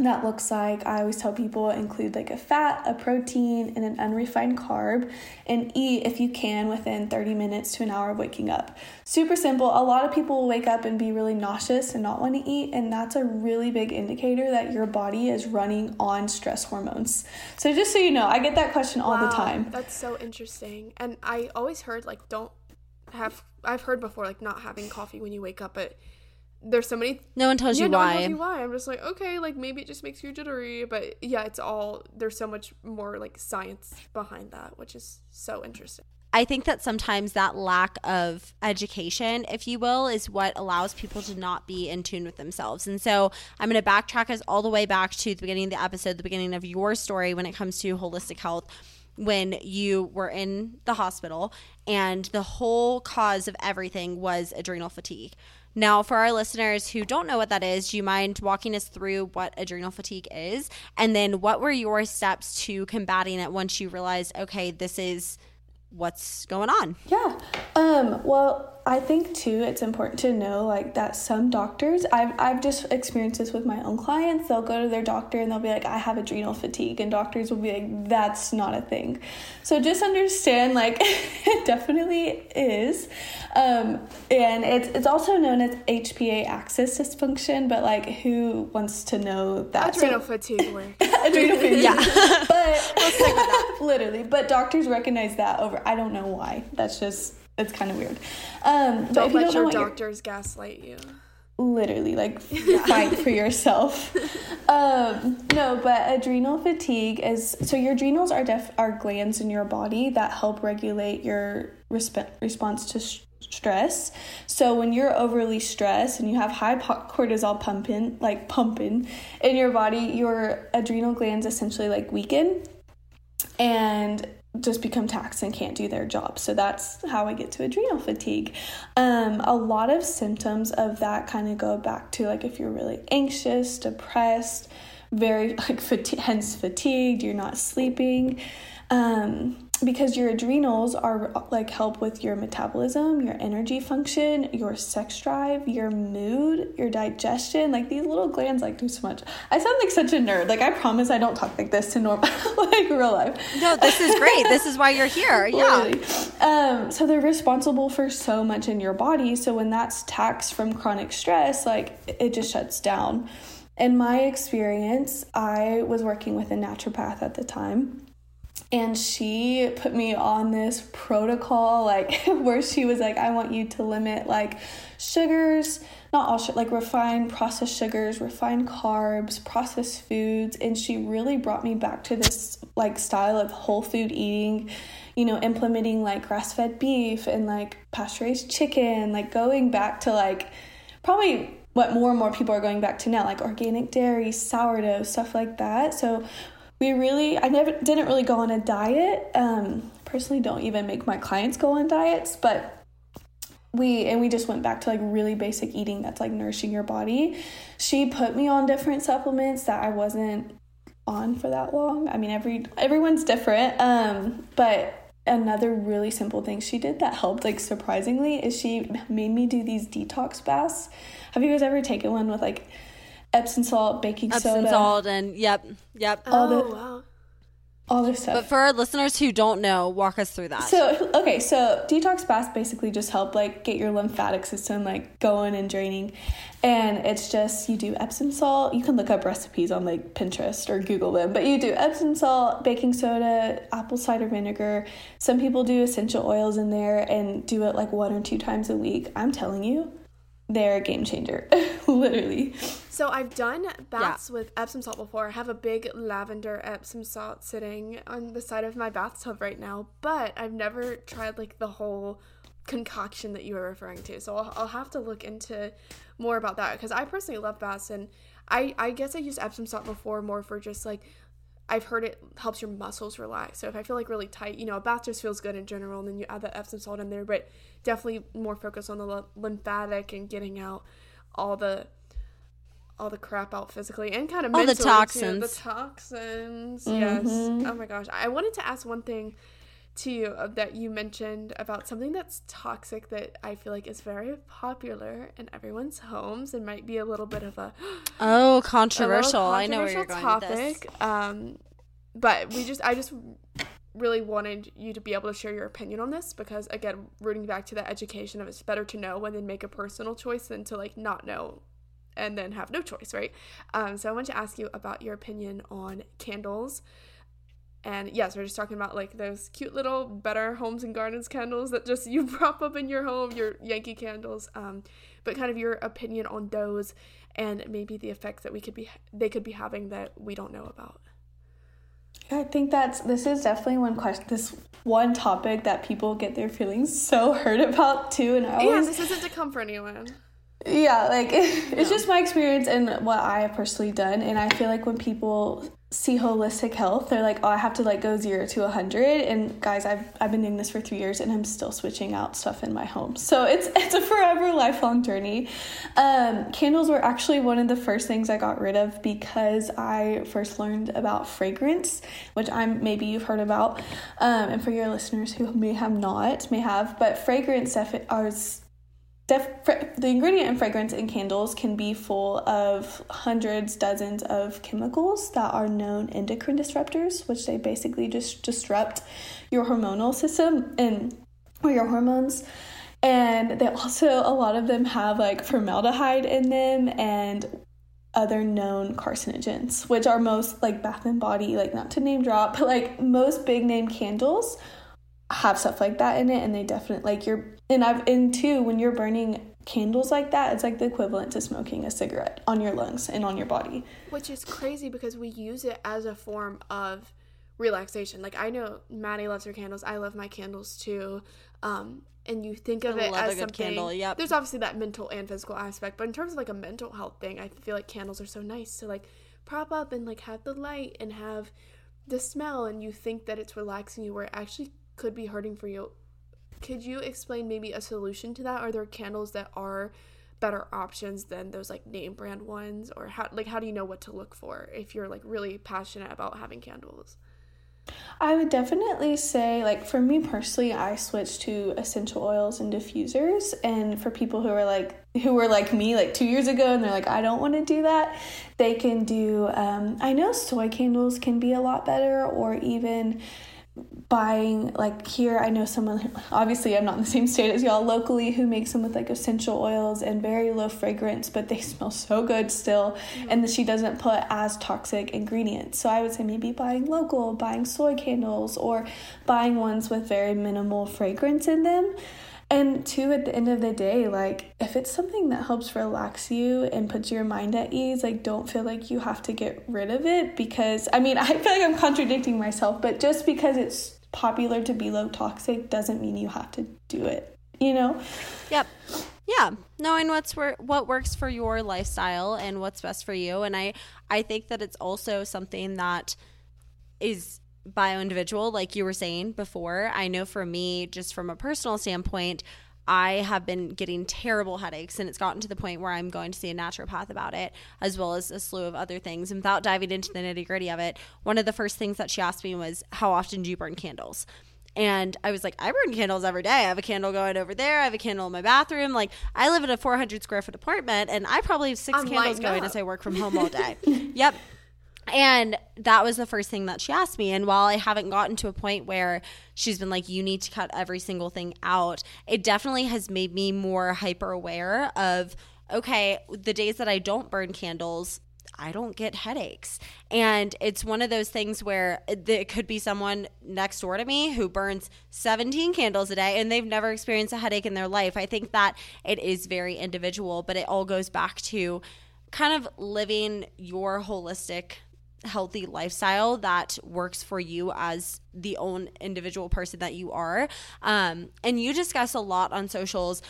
that looks like I always tell people include like a fat, a protein, and an unrefined carb, and eat if you can within 30 minutes to an hour of waking up. Super simple. A lot of people will wake up and be really nauseous and not want to eat, and that's a really big indicator that your body is running on stress hormones. So, just so you know, I get that question all the time. That's so interesting. And I always heard like don't have I've heard before like not having coffee when you wake up, but there's so many No one tells yeah, you no one tells you why. I'm just like, okay, like maybe it just makes you jittery, but yeah, it's all there's so much more like science behind that, which is so interesting. I think that sometimes that lack of education, if you will, is what allows people to not be in tune with themselves. And so I'm going to backtrack us all the way back to the beginning of the episode, the beginning of your story when it comes to holistic health. When you were in the hospital, and the whole cause of everything was adrenal fatigue. Now, for our listeners who don't know what that is, do you mind walking us through what adrenal fatigue is? And then what were your steps to combating it once you realized, okay, this is what's going on? Yeah. Um, well, I think too it's important to know like that some doctors I've I've just experienced this with my own clients. They'll go to their doctor and they'll be like, I have adrenal fatigue, and doctors will be like, That's not a thing. So just understand like it definitely is. Um, and it's it's also known as HPA axis dysfunction, but like who wants to know that? So- Adrenal fatigue work. adrenal fatigue. Yeah. but literally, but doctors recognize that over. I don't know why. That's just it's kind of weird. Um, Don't if you let don't your you're- doctors gaslight you. literally like fight for yourself. Um, no, but adrenal fatigue is so your adrenals are def are glands in your body that help regulate your resp- response to sh- stress. So when you're overly stressed and you have high cortisol pumping, like pumping in your body, your adrenal glands essentially like weaken and just become taxed and can't do their job. So that's how I get to adrenal fatigue. Um, a lot of symptoms of that kind of go back to like if you're really anxious, depressed, very like fati- hence fatigued, you're not sleeping. Um, because your adrenals are like help with your metabolism, your energy function, your sex drive, your mood, your digestion. Like these little glands like do so much. I sound like such a nerd. Like I promise I don't talk like this to normal like real life. No, this is great. this is why you're here. Yeah. Um, so they're responsible for so much in your body. So when that's taxed from chronic stress, like it just shuts down. In my experience, I was working with a naturopath at the time and she put me on this protocol like where she was like i want you to limit like sugars not all like refined processed sugars refined carbs processed foods. And she really brought me back to this like style of whole food eating you know implementing like grass-fed beef and like pasture-raised chicken like going back to like probably what more and more people are going back to now like organic dairy sourdough stuff like that. So we really i never didn't really go on a diet. Um, personally don't even make my clients go on diets but we and we just went back to like really basic eating that's like nourishing your body. She put me on different supplements that i wasn't on for that long. I mean every everyone's different. Um, but another really simple thing she did that helped like surprisingly is she made me do these detox baths. Have you guys ever taken one with like Epsom salt, baking Epsom soda. Epsom salt, and yep, yep. All oh, the, wow. All this stuff. But for our listeners who don't know, walk us through that. So, okay, so detox baths basically just help like get your lymphatic system like going and draining. And it's just you do Epsom salt. You can look up recipes on like Pinterest or Google them, but you do Epsom salt, baking soda, apple cider vinegar. Some people do essential oils in there and do it like one or two times a week. I'm telling you, they're a game changer, literally. So I've done baths yeah. with Epsom salt before. I have a big lavender Epsom salt sitting on the side of my bathtub right now, but I've never tried like the whole concoction that you were referring to. So I'll, I'll have to look into more about that because I personally love baths and I I guess I used Epsom salt before more for just like I've heard it helps your muscles relax. So if I feel like really tight, you know, a bath just feels good in general, and then you add that Epsom salt in there, but definitely more focus on the lymphatic and getting out all the all the crap out physically and kind of all the toxins. Too. The toxins, mm-hmm. yes. Oh my gosh, I wanted to ask one thing to you uh, that you mentioned about something that's toxic that I feel like is very popular in everyone's homes and might be a little bit of a oh controversial. A controversial I know where you're going topic. with this. Um, but we just I just really wanted you to be able to share your opinion on this because again, rooting back to the education of it's better to know and then make a personal choice than to like not know and then have no choice, right? Um, so I want to ask you about your opinion on candles and yes, we're just talking about like those cute little better homes and gardens candles that just you prop up in your home, your Yankee candles. Um, but kind of your opinion on those and maybe the effects that we could be they could be having that we don't know about. I think that's this is definitely one question this one topic that people get their feelings so hurt about too and I always, Yeah, this isn't to comfort anyone. Yeah, like it's no. just my experience and what I have personally done and I feel like when people see holistic health they're like oh i have to like go zero to a 100 and guys i've i've been doing this for three years and i'm still switching out stuff in my home so it's it's a forever lifelong journey um, candles were actually one of the first things i got rid of because i first learned about fragrance which i'm maybe you've heard about um, and for your listeners who may have not may have but fragrance is Def- the ingredient in fragrance in candles can be full of hundreds, dozens of chemicals that are known endocrine disruptors, which they basically just disrupt your hormonal system and or your hormones. And they also a lot of them have like formaldehyde in them and other known carcinogens, which are most like Bath and Body, like not to name drop, but like most big name candles have stuff like that in it and they definitely like you're and I've in too when you're burning candles like that, it's like the equivalent to smoking a cigarette on your lungs and on your body. Which is crazy because we use it as a form of relaxation. Like I know Maddie loves her candles. I love my candles too. Um, and you think of I it love a as good something. candle, yep. There's obviously that mental and physical aspect, but in terms of like a mental health thing, I feel like candles are so nice to like prop up and like have the light and have the smell, and you think that it's relaxing you, where it actually could be hurting for you. Could you explain maybe a solution to that? Are there candles that are better options than those like name brand ones, or how like how do you know what to look for if you're like really passionate about having candles? I would definitely say, like, for me personally, I switched to essential oils and diffusers. And for people who are like, who were like me like two years ago and they're like, I don't want to do that, they can do, um, I know soy candles can be a lot better, or even buying like here i know someone obviously i'm not in the same state as y'all locally who makes them with like essential oils and very low fragrance but they smell so good still mm-hmm. and she doesn't put as toxic ingredients. So i would say maybe buying local buying soy candles or buying ones with very minimal fragrance in them and two, at the end of the day, like if it's something that helps relax you and puts your mind at ease, like don't feel like you have to get rid of it because I mean, I feel like I'm contradicting myself, but just because it's popular to be low toxic doesn't mean you have to do it, you know? Yep. Yeah, knowing what's wor- what works for your lifestyle and what's best for you, and I I think that it's also something that is bio individual, like you were saying before. I know for me, just from a personal standpoint, I have been getting terrible headaches, and it's gotten to the point where I'm going to see a naturopath about it, as well as a slew of other things. And without diving into the nitty gritty of it, one of the first things that she asked me was, How often do you burn candles? And I was like, I burn candles every day. I have a candle going over there. I have a candle in my bathroom. Like, I live in a 400 square foot apartment, and I probably have 6 I'm candles going up. as I work from home all day. yep. And that was the first thing that she asked me. And while I haven't gotten to a point where she's been like, you need to cut every single thing out, it definitely has made me more hyper aware of, okay, the days that I don't burn candles, I don't get headaches. And it's one of those things where it, could be someone next door to me who burns 17 candles a day and they've never experienced a headache in their life. I think that it is very individual, but it all goes back to kind of living your holistic healthy lifestyle that works for you as the own individual person that you are. Um, and you discuss a lot on socials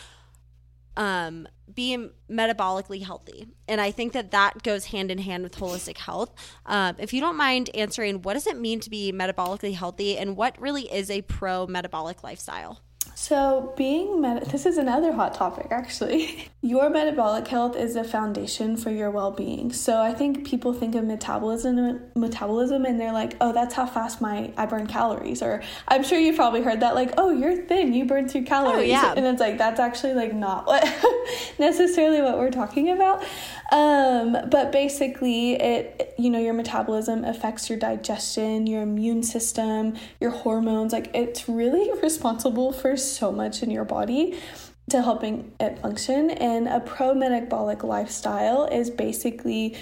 um, being metabolically healthy. And i think that that goes hand in hand with holistic health. Um, if you don't mind answering what does it mean to be metabolically healthy and what really is a pro metabolic lifestyle So, being med- this is another hot topic actually. Your metabolic health is the foundation for your well-being. So, I think people think of metabolism metabolism and they're like, "Oh, that's how fast my I burn calories." Or I'm sure you've probably heard that like, "Oh, you're thin, you burn through oh, calories." Oh, yeah. And it's like that's actually like not what necessarily what we're talking about. Um, but basically, it you know your metabolism affects your digestion, your immune system, your hormones. Like it's really responsible for so much in your body to helping it function. And a pro metabolic lifestyle is basically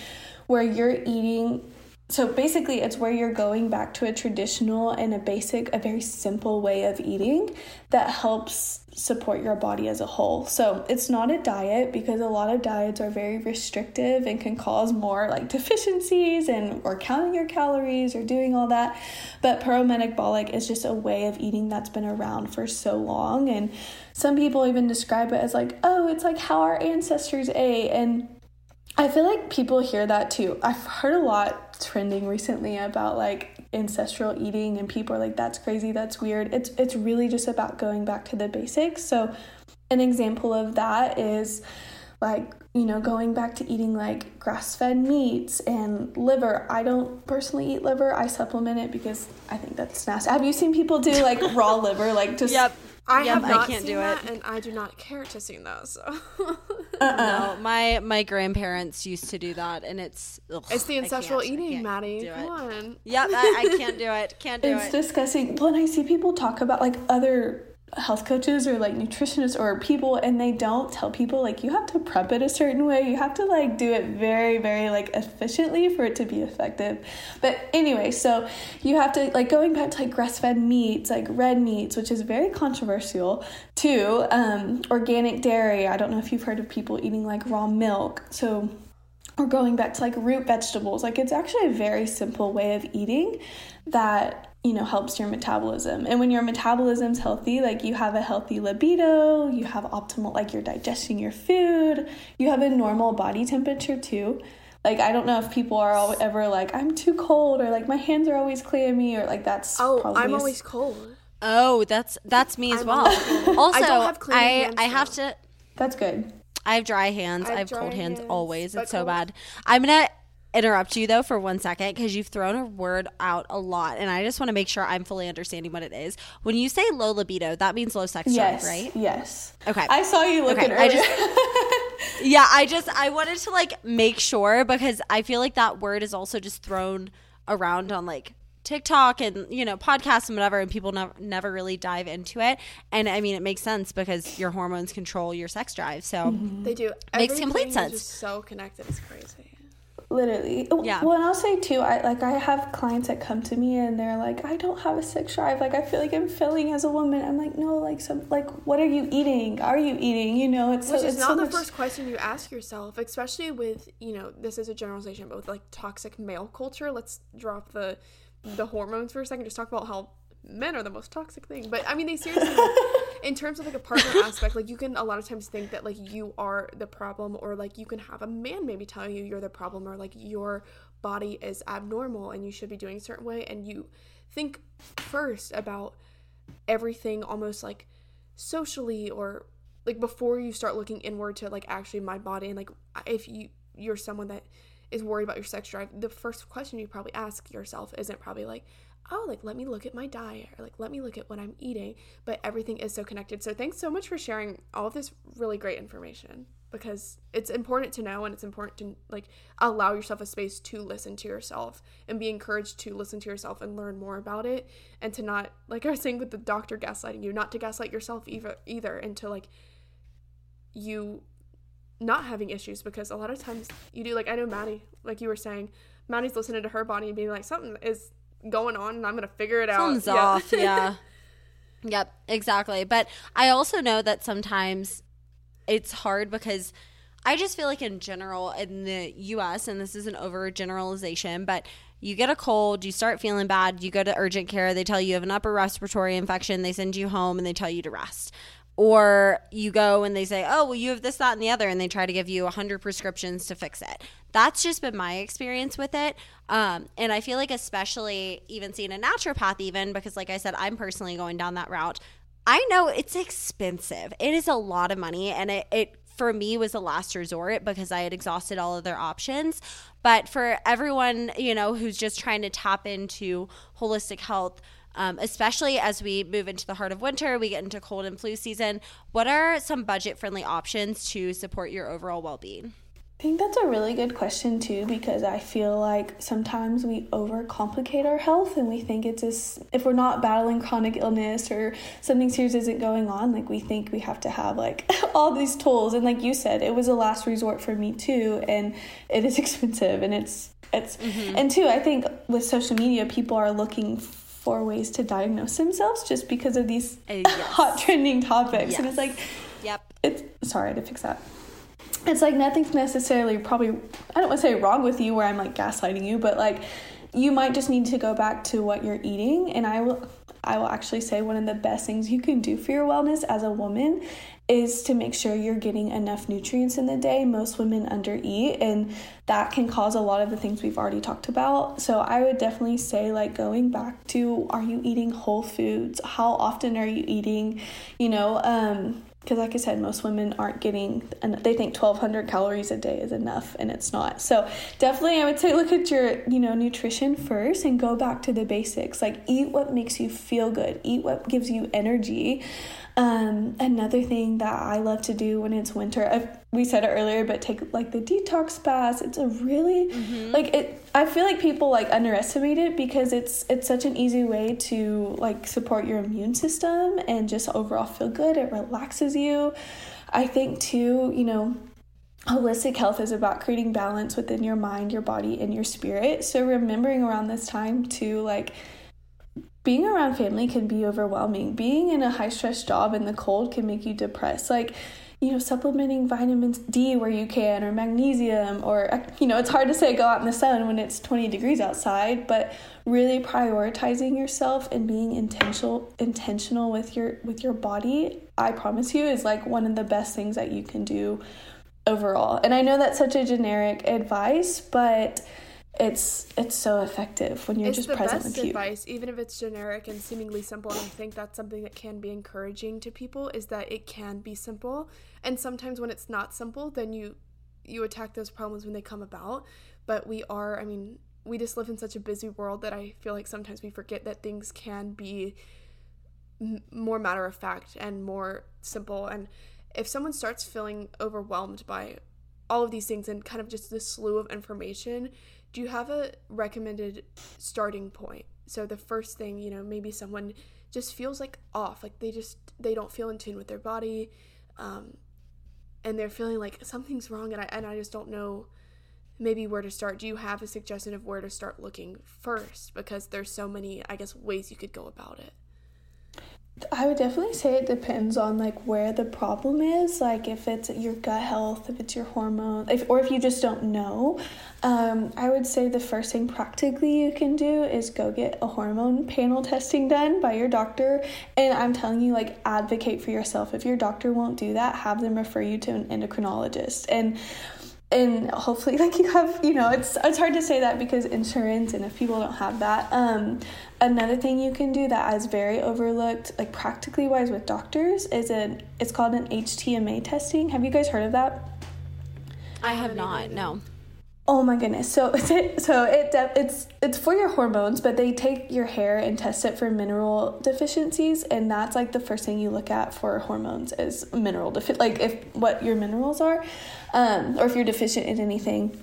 where you're eating so basically, it's where you're going back to a traditional and a basic, a very simple way of eating that helps support your body as a whole. So it's not a diet because a lot of diets are very restrictive and can cause more like deficiencies and or counting your calories or doing all that. But pro metabolic is just a way of eating that's been around for so long. And some people even describe it as like, oh, it's like how our ancestors ate. And I feel like people hear that too. I've heard a lot trending recently about like ancestral eating and people are like that's crazy, that's weird. It's it's really just about going back to the basics. So an example of that is like, you know, going back to eating like grass-fed meats and liver. I don't personally eat liver. I supplement it because I think that's nasty. Have you seen people do like raw liver like just I Yep, have I not can't seen do that, it. and I do not care to see those. So. no uh-uh. my my grandparents used to do that and it's ugh, it's the ancestral eating, Maddie. do Come on. Yep, I, I can't do it. Can't do it's it. It's disgusting. When I see people talk about like other health coaches or like nutritionists or people and they don't tell people like you have to prep it a certain way. You have to like do it very very like efficiently for it to be effective. But anyway so you have to like going back to like grass-fed meats like red meats which is very controversial too um, organic dairy. I don't know if you've heard of people eating like raw milk. So or going back to like root vegetables. Like it's actually a very simple way of eating that you know helps your metabolism and when your metabolism's healthy like you have a healthy libido you have optimal like you're digesting your food you have a normal body temperature too like i don't know if people are ever like i'm too cold or like my hands are always clammy or like that's oh i'm always cold oh that's that's me as I'm well also I don't have clammy i hands, i have to that's good I have dry hands. I I have, have cold hands, hands, always. It's so cold. bad. I'm gonna interrupt you though for one second because you've thrown a word out a lot, and I just want to make sure I'm fully understanding what it is. When you say low libido, that means low sex yes drive, right? yes Okay. i saw you looking Okay, I just- Yeah, I just I wanted to like make sure because I feel like that word is also just thrown around on like TikTok and you know podcasts and whatever, and people never never really dive into it. And I mean, it makes sense because your hormones control your sex drive. So they do It Makes complete Everything is sense. just so connected it's crazy literally Yeah. well and i'll say too i like i have clients that come to me and they're like i don't have a sex drive like i feel like i'm failing as a woman i'm like no like some like what are you eating are you eating you know it's Which so, is it's not so the much- first question you ask yourself, especially with, you know, this is a generalization, but with like toxic male culture. Let's drop the the hormones for a second. Just talk about how men are the most toxic thing. But I mean, they seriously, in terms of like a partner aspect, like you can a lot of times think that like you are the problem, or like you can have a man maybe tell you you're the problem, or like your body is abnormal and you should be doing a certain way, and you think first about everything almost like socially or like before you start looking inward to like actually my body and like if you you're someone that is worried about your sex drive the first question you probably ask yourself isn't probably like oh like let me look at my diet or like let me look at what i'm eating but everything is so connected. So thanks so much for sharing all this really great information because it's important to know and it's important to like allow yourself a space to listen to yourself and be encouraged to listen to yourself and learn more about it and to not like i was saying with the doctor gaslighting you not to gaslight yourself either either and to like you not having issues because a lot of times you do like I know Maddie, like you were saying, Maddie's listening to her body and being like, something is going on and I'm gonna figure it out. Something's Yeah. off. Yeah. yep, exactly. But I also know that sometimes it's hard because I just feel like in general in the US, and this is an overgeneralization, but you get a cold, you start feeling bad, you go to urgent care, they tell you you have an upper respiratory infection, they send you home and they tell you to rest. Or you go and they say, oh, well, you have this, that, and the other, and they try to give you 100 prescriptions to fix it. That's just been my experience with it. Um, and I feel like, especially even seeing a naturopath, even because, like I said, I'm personally going down that route. I know it's expensive. It is a lot of money, and it, it for me was a last resort because I had exhausted all of their options. But for everyone, you know, who's just trying to tap into holistic health, um, especially as we move into the heart of winter, we get into cold and flu season. What are some budget friendly options to support your overall well being? I think that's a really good question too because I feel like sometimes we overcomplicate our health and we think it's just if we're not battling chronic illness or something serious isn't going on, like we think we have to have like all these tools. And like you said, it was a last resort for me too, and it is expensive and it's it's and two, I think with social media, people are looking for ways to diagnose themselves just because of these Uh, yes. hot trending topics, and it's like Yep. it's sorry to fix that it's like nothing's necessarily probably i don't want to say wrong with you where i'm like gaslighting you but like you might just need to go back to what you're eating and i will i will actually say one of the best things you can do for your wellness as a woman is to make sure you're getting enough nutrients in the day. Most women undereat and that can cause a lot of the things we've already talked about. So i would definitely say like going back to are you eating whole foods? How often are you eating? You know um because like i said most women aren't getting and they think 1200 calories a day is enough and it's not. So definitely i would say look at your you know nutrition first and go back to the basics. Like eat what makes you feel good. Eat what gives you energy um, another thing that i love to do when it's winter i we said it earlier but take like the detox baths it's a really like it I feel like people like underestimate it because it's it's such an easy way to like support your immune system and just overall feel good. It relaxes you. I think too, you know, holistic health is about creating balance within your mind, your body, and your spirit. So remembering around this time to like being around family can be overwhelming. Being in a high stress job in the cold can make you depressed. Like you know, supplementing vitamins D where you can, or magnesium, or, you know, it's hard to say go out in the sun when it's 20 degrees outside, but really prioritizing yourself and being intentional intentional with your with your body i promise you is like one of the best things that you can do overall and i know that's such a generic advice but it's it's so effective when you're it's just the present best with you. advice, even if it's generic and seemingly simple. And I think that's something that can be encouraging to people is that it can be simple. And sometimes when it's not simple, then you you attack those problems when they come about. But we are, I mean, we just live in such a busy world that I feel like sometimes we forget that things can be m- more matter of fact and more simple. And if someone starts feeling overwhelmed by all of these things and kind of just the slew of information, do you have a recommended starting point? So the first thing, you know, maybe someone just feels like off, like they just they don't feel in tune with their body, um, and they're feeling like something's wrong, and I and I just don't know maybe where to start. Do you have a suggestion of where to start looking first? Because there's so many, I guess, ways you could go about it. I would definitely say it depends on like where the problem is, like if it's your gut health, if it's your hormone, if or if you just don't know. Um, I would say the first thing practically you can do is go get a hormone panel testing done by your doctor. And I'm telling you, like advocate for yourself. If your doctor won't do that, have them refer you to an endocrinologist. And and hopefully like you have you know it's it's hard to say that because insurance and if people don't have that um another thing you can do that is very overlooked like practically wise with doctors is an it's called an htma testing. Have you guys heard of that? I have not no Oh my goodness! So so it it's it's for your hormones, but they take your hair and test it for mineral deficiencies, and that's like the first thing you look at for hormones is mineral defi- like if what your minerals are, um, or if you're deficient in anything.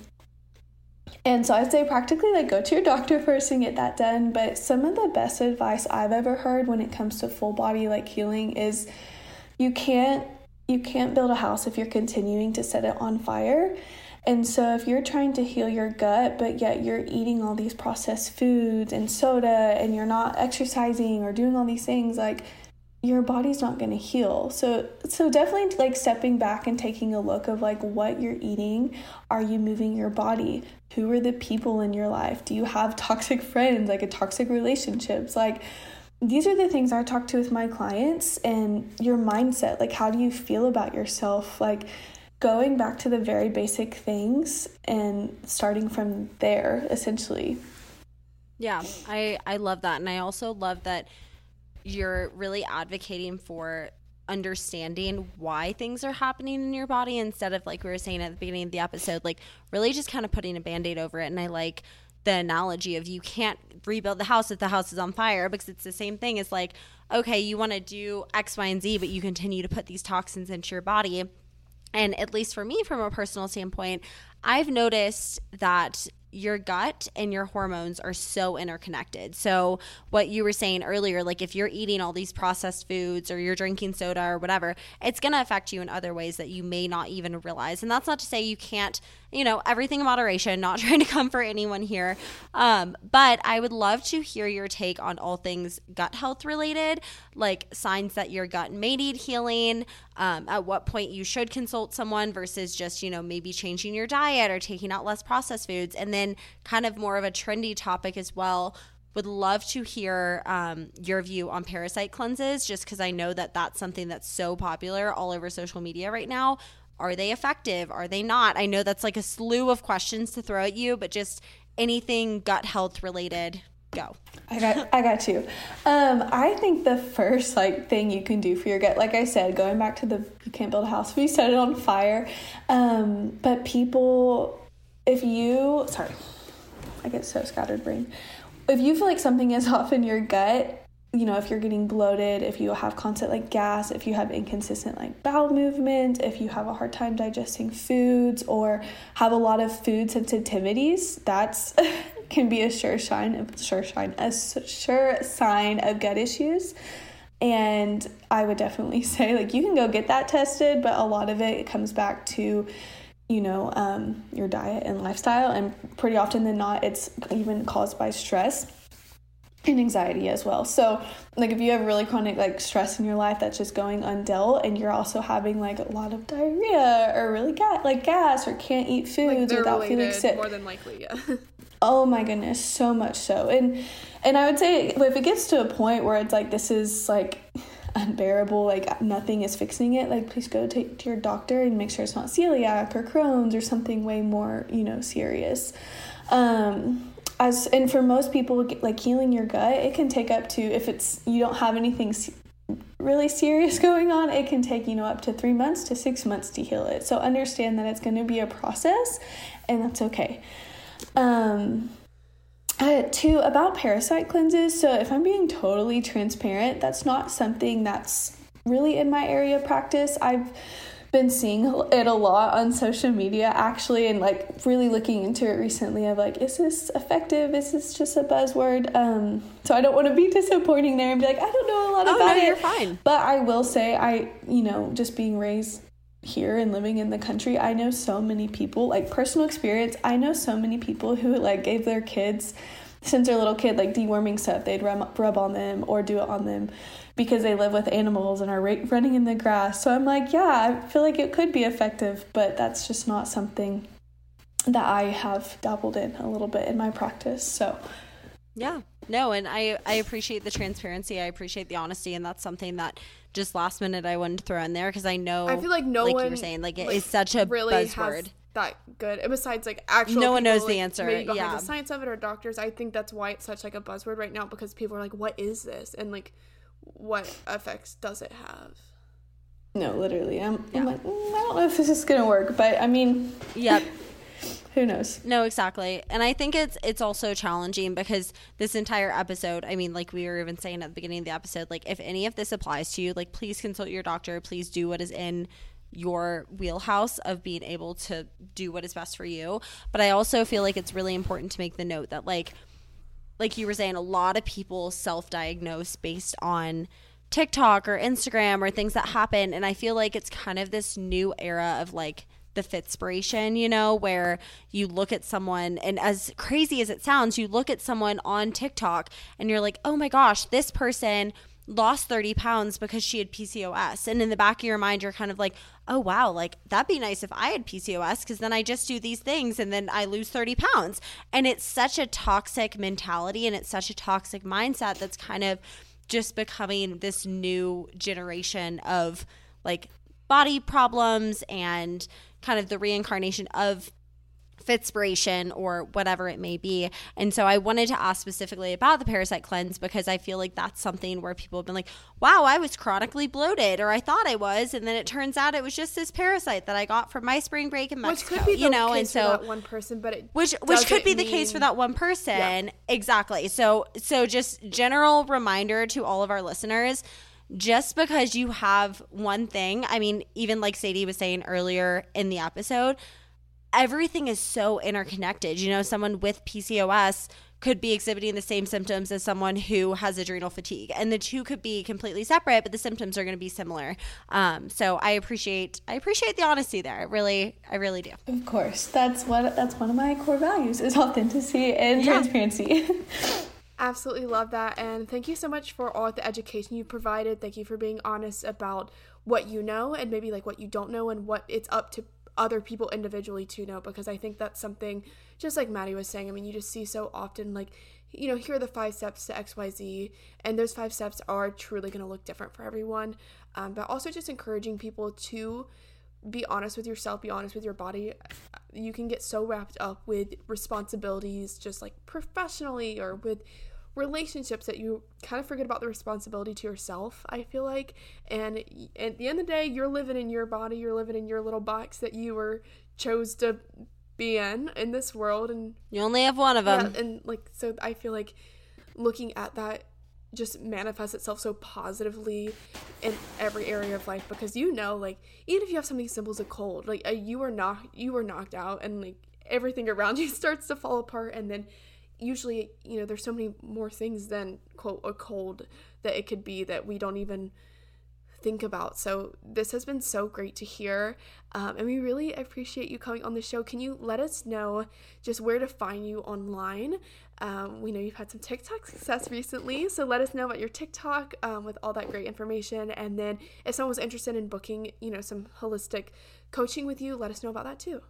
And so I'd say practically like go to your doctor first and get that done. But some of the best advice I've ever heard when it comes to full body like healing is you can't you can't build a house if you're continuing to set it on fire. And so, if you're trying to heal your gut, but yet you're eating all these processed foods and soda, and you're not exercising or doing all these things, like your body's not going to heal. So, so definitely like stepping back and taking a look of like what you're eating. Are you moving your body? Who are the people in your life? Do you have toxic friends, like a toxic relationships? Like, these are the things I talk to with my clients and your mindset. Like, how do you feel about yourself? Like, going back to the very basic things and starting from there essentially. Yeah i i love that. And i also love that you're really advocating for understanding why things are happening in your body instead of like we were saying at the beginning of the episode like really just kind of putting a band-aid over it. And i like the analogy of you can't rebuild the house if the house is on fire because it's the same thing as like okay you want to do x y and z but you continue to put these toxins into your body and at least for me, from a personal standpoint, I've noticed that your gut and your hormones are so interconnected. So, what you were saying earlier, like if you're eating all these processed foods or you're drinking soda or whatever, it's going to affect you in other ways that you may not even realize. And that's not to say you can't, you know, everything in moderation, not trying to comfort anyone here. Um, but I would love to hear your take on all things gut health related, like signs that your gut may need healing, um, at what point you should consult someone versus just, you know, maybe changing your diet or taking out less processed foods. And then kind of more of a trendy topic as well. Would love to hear um, your view on parasite cleanses, just because I know that that's something that's so popular all over social media right now. Are they effective? Are they not? I know that's like a slew of questions to throw at you, but just anything gut health related, go. I got I got you. Um, I think the first like thing you can do for your gut, like I said, going back to the you can't build a house if you set it on fire. Um, but people if you sorry, I get so scattered brain. If you feel like something is off in your gut, you know, if you're getting bloated, if you have constant like gas, if you have inconsistent like bowel movement, if you have a hard time digesting foods or have a lot of food sensitivities, that's can be a sure sign of sure sign a sure sign of gut issues. And I would definitely say like you can go get that tested, but a lot of it, it comes back to you know um, your diet and lifestyle, and pretty often than not, it's even caused by stress and anxiety as well. So, like if you have really chronic like stress in your life that's just going undealt and you're also having like a lot of diarrhea or really ga- like gas or can't eat foods like without feeling sick. More than likely, yeah. oh my goodness, so much so. And and I would say if it gets to a point where it's like this is like unbearable, like nothing is fixing it, like please go take to your doctor and make sure it's not celiac or Crohn's or something way more, you know, serious. Um as and for most people like healing your gut it can take up to if it's you don't have anything really serious going on it can take you know up to three months to six months to heal it so understand that it's going to be a process and that's okay um uh, two about parasite cleanses so if i'm being totally transparent that's not something that's really in my area of practice. I've been seeing it a lot on social media actually and like really looking into it recently of like is this effective? Is this just a buzzword? Um so i don't want to be disappointing there and be like i don't know a lot oh, about no, it. you're fine. But i will say i you know just being raised here and living in the country i know so many people like personal experience i know so many people who like gave their kids since they're little kid like deworming stuff they'd rub, rub on them or do it on them because they live with animals and are running in the grass. So I'm like, yeah, I feel like it could be effective, but that's just not something that I have dabbled in a little bit in my practice. So yeah. No, and I I appreciate the transparency. I appreciate the honesty and that's something that just last minute I wanted to throw in there because I know I feel like no like one you were saying like it like, is such a really buzzword. that good. And besides like actual No one people, knows like, the answer. Maybe behind yeah. the science of it or doctors. I think that's why it's such like a buzzword right now because people are like, What is this? And like what effects does it have? No, literally. I'm, yeah. I'm like, mm, I don't know if this is gonna work, but I mean, yep. who knows? No, exactly. And I think it's it's also challenging because this entire episode, I mean, like we were even saying at the beginning of the episode, like if any of this applies to you, like please consult your doctor. Please do what is in your wheelhouse of being able to do what is best for you. But I also feel like it's really important to make the note that like like you were saying, a lot of people self diagnose based on TikTok or Instagram or things that happen. And I feel like it's kind of this new era of like the fitspiration, you know, where you look at someone and as crazy as it sounds, you look at someone on TikTok and you're like, oh my gosh, this person lost 30 pounds because she had PCOS. And in the back of your mind, you're kind of like, oh, wow, like that'd be nice if I had PCOS because then I just do these things and then I lose 30 pounds. And it's such a toxic mentality and it's such a toxic mindset that's kind of just becoming this new generation of like body problems and kind of the reincarnation of Fitspiration or whatever it may be. And so I wanted to ask specifically about the parasite cleanse because I feel like that's something where people have been like, wow, I was chronically bloated or I thought I was. And then it turns out it was just this parasite that I got from my spring break in Mexico. Which could be you know, and so one person, but it which which could be the case for that one person. Yeah. Exactly. So so just general reminder to all of our listeners just because you have one thing, I mean, even like Sadee was saying earlier in the episode, everything is so interconnected. You know, someone with PCOS could be exhibiting the same symptoms as someone who has adrenal fatigue and the two could be completely separate but the symptoms are going to be similar. Um, so i appreciate i appreciate the honesty there. I really i really do. Of course. That's what that's one of my core values is authenticity and yeah. transparency absolutely love that and thank you so much for all the education you provided thank you for being honest about what you know and maybe like what you don't know and what it's up to other people individually to know because I think that's something just like Maddie was saying. I mean, you just see so often like you know, here are the five steps to XYZ, and those five steps are truly going to look different for everyone. Um, but also just encouraging people to be honest with yourself, be honest with your body. You can get so wrapped up with responsibilities, just like professionally or with relationships that you kind of forget about the responsibility to yourself, I feel like. And at the end of the day, you're living in your body, you're living in your little box that you were chose to be in in this world and you only have one of them. Yeah, and like so I feel like looking at that just manifests itself so positively in every area of life because you know like even if you have something simple as a cold like uh, you are not you are knocked out and like everything around you starts to fall apart and then usually you know there's so many more things than quote a cold that it could be that we don't even think about. So this has been so great to hear, um, and we really appreciate you coming on the show. Can you let us know just where to find you online? Um, we know you've had some TikTok success recently, so let us know about your TikTok um, with all that great information. And then if someone was interested in booking, you know, some holistic coaching with you, let us know about that too.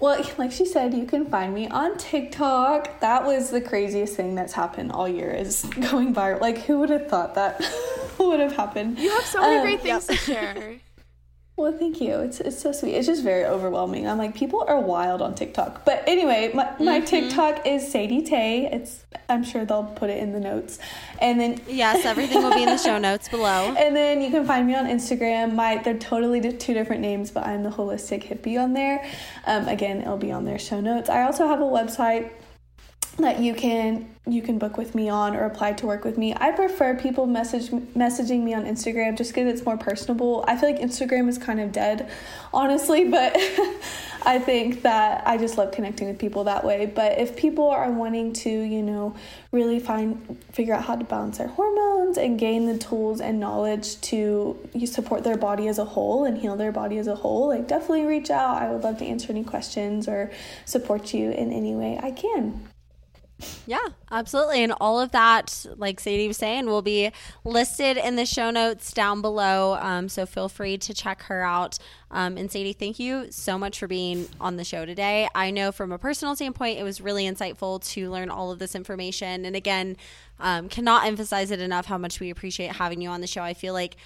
Well, like she said, you can find me on TikTok. That was the craziest thing that's happened all year is going viral. Like, who would have thought that would have happened? You have so many um, great things to share. Well, thank you. It's it's so sweet. It's just very overwhelming. I'm like, people are wild on TikTok. But anyway, my, my mm-hmm. TikTok is Sadee Tay. It's I'm sure they'll put it in the notes. And then Yes, everything will be in the show notes below. And then you can find me on Instagram. My they're totally two different names, but I'm the holistic hippie on there. Um, again, it'll be on their show notes. I also have a website that you can you can book with me on or apply to work with me. I prefer people message messaging me on Instagram just because it's more personable. I feel like Instagram is kind of dead, honestly, but I think that I just love connecting with people that way. But if people are wanting to, you know, really find figure out how to balance their hormones and gain the tools and knowledge to support their body as a whole and heal their body as a whole, like definitely reach out. I would love to answer any questions or support you in any way I can. Yeah, absolutely. And all of that, like Sadee was saying, will be listed in the show notes down below. Um, so feel free to check her out. Um, and Sadee, thank you so much for being on the show today. I know from a personal standpoint, it was really insightful to learn all of this information. And again, um, cannot emphasize it enough how much we appreciate having you on the show. I feel like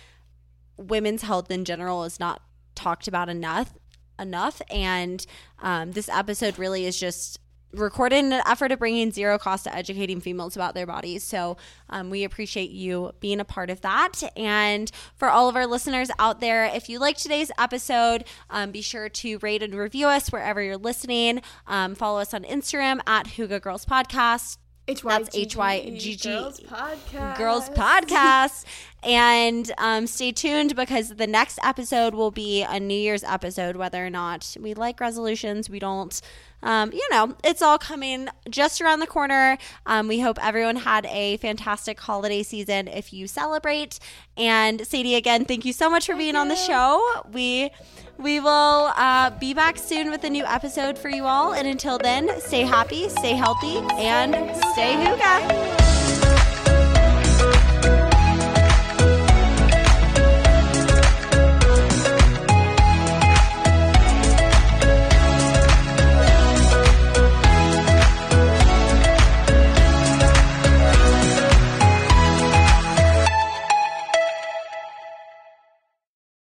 women's health in general is not talked about enough enough and um, this episode really is just recorded in an effort of bringing zero cost to educating females about their bodies. So um, we appreciate you being a part of that. And for all of our listeners out there, if you like today's episode, um, be sure to rate and review us wherever you're listening. Um, follow us on Instagram at Hygge Girls Podcast. H-Y-G-G, That's H Y G G Girls Podcast. Girls Podcast. and um, stay tuned because the next episode will be a New Year's episode, whether or not we like resolutions, we don't um, you know, it's all coming just around the corner. Um, we hope everyone had a fantastic holiday season if you celebrate. And Sadee, again, thank you so much for being on the show. We we will uh, be back soon with a new episode for you all. And until then, stay happy, stay healthy, and stay hygge.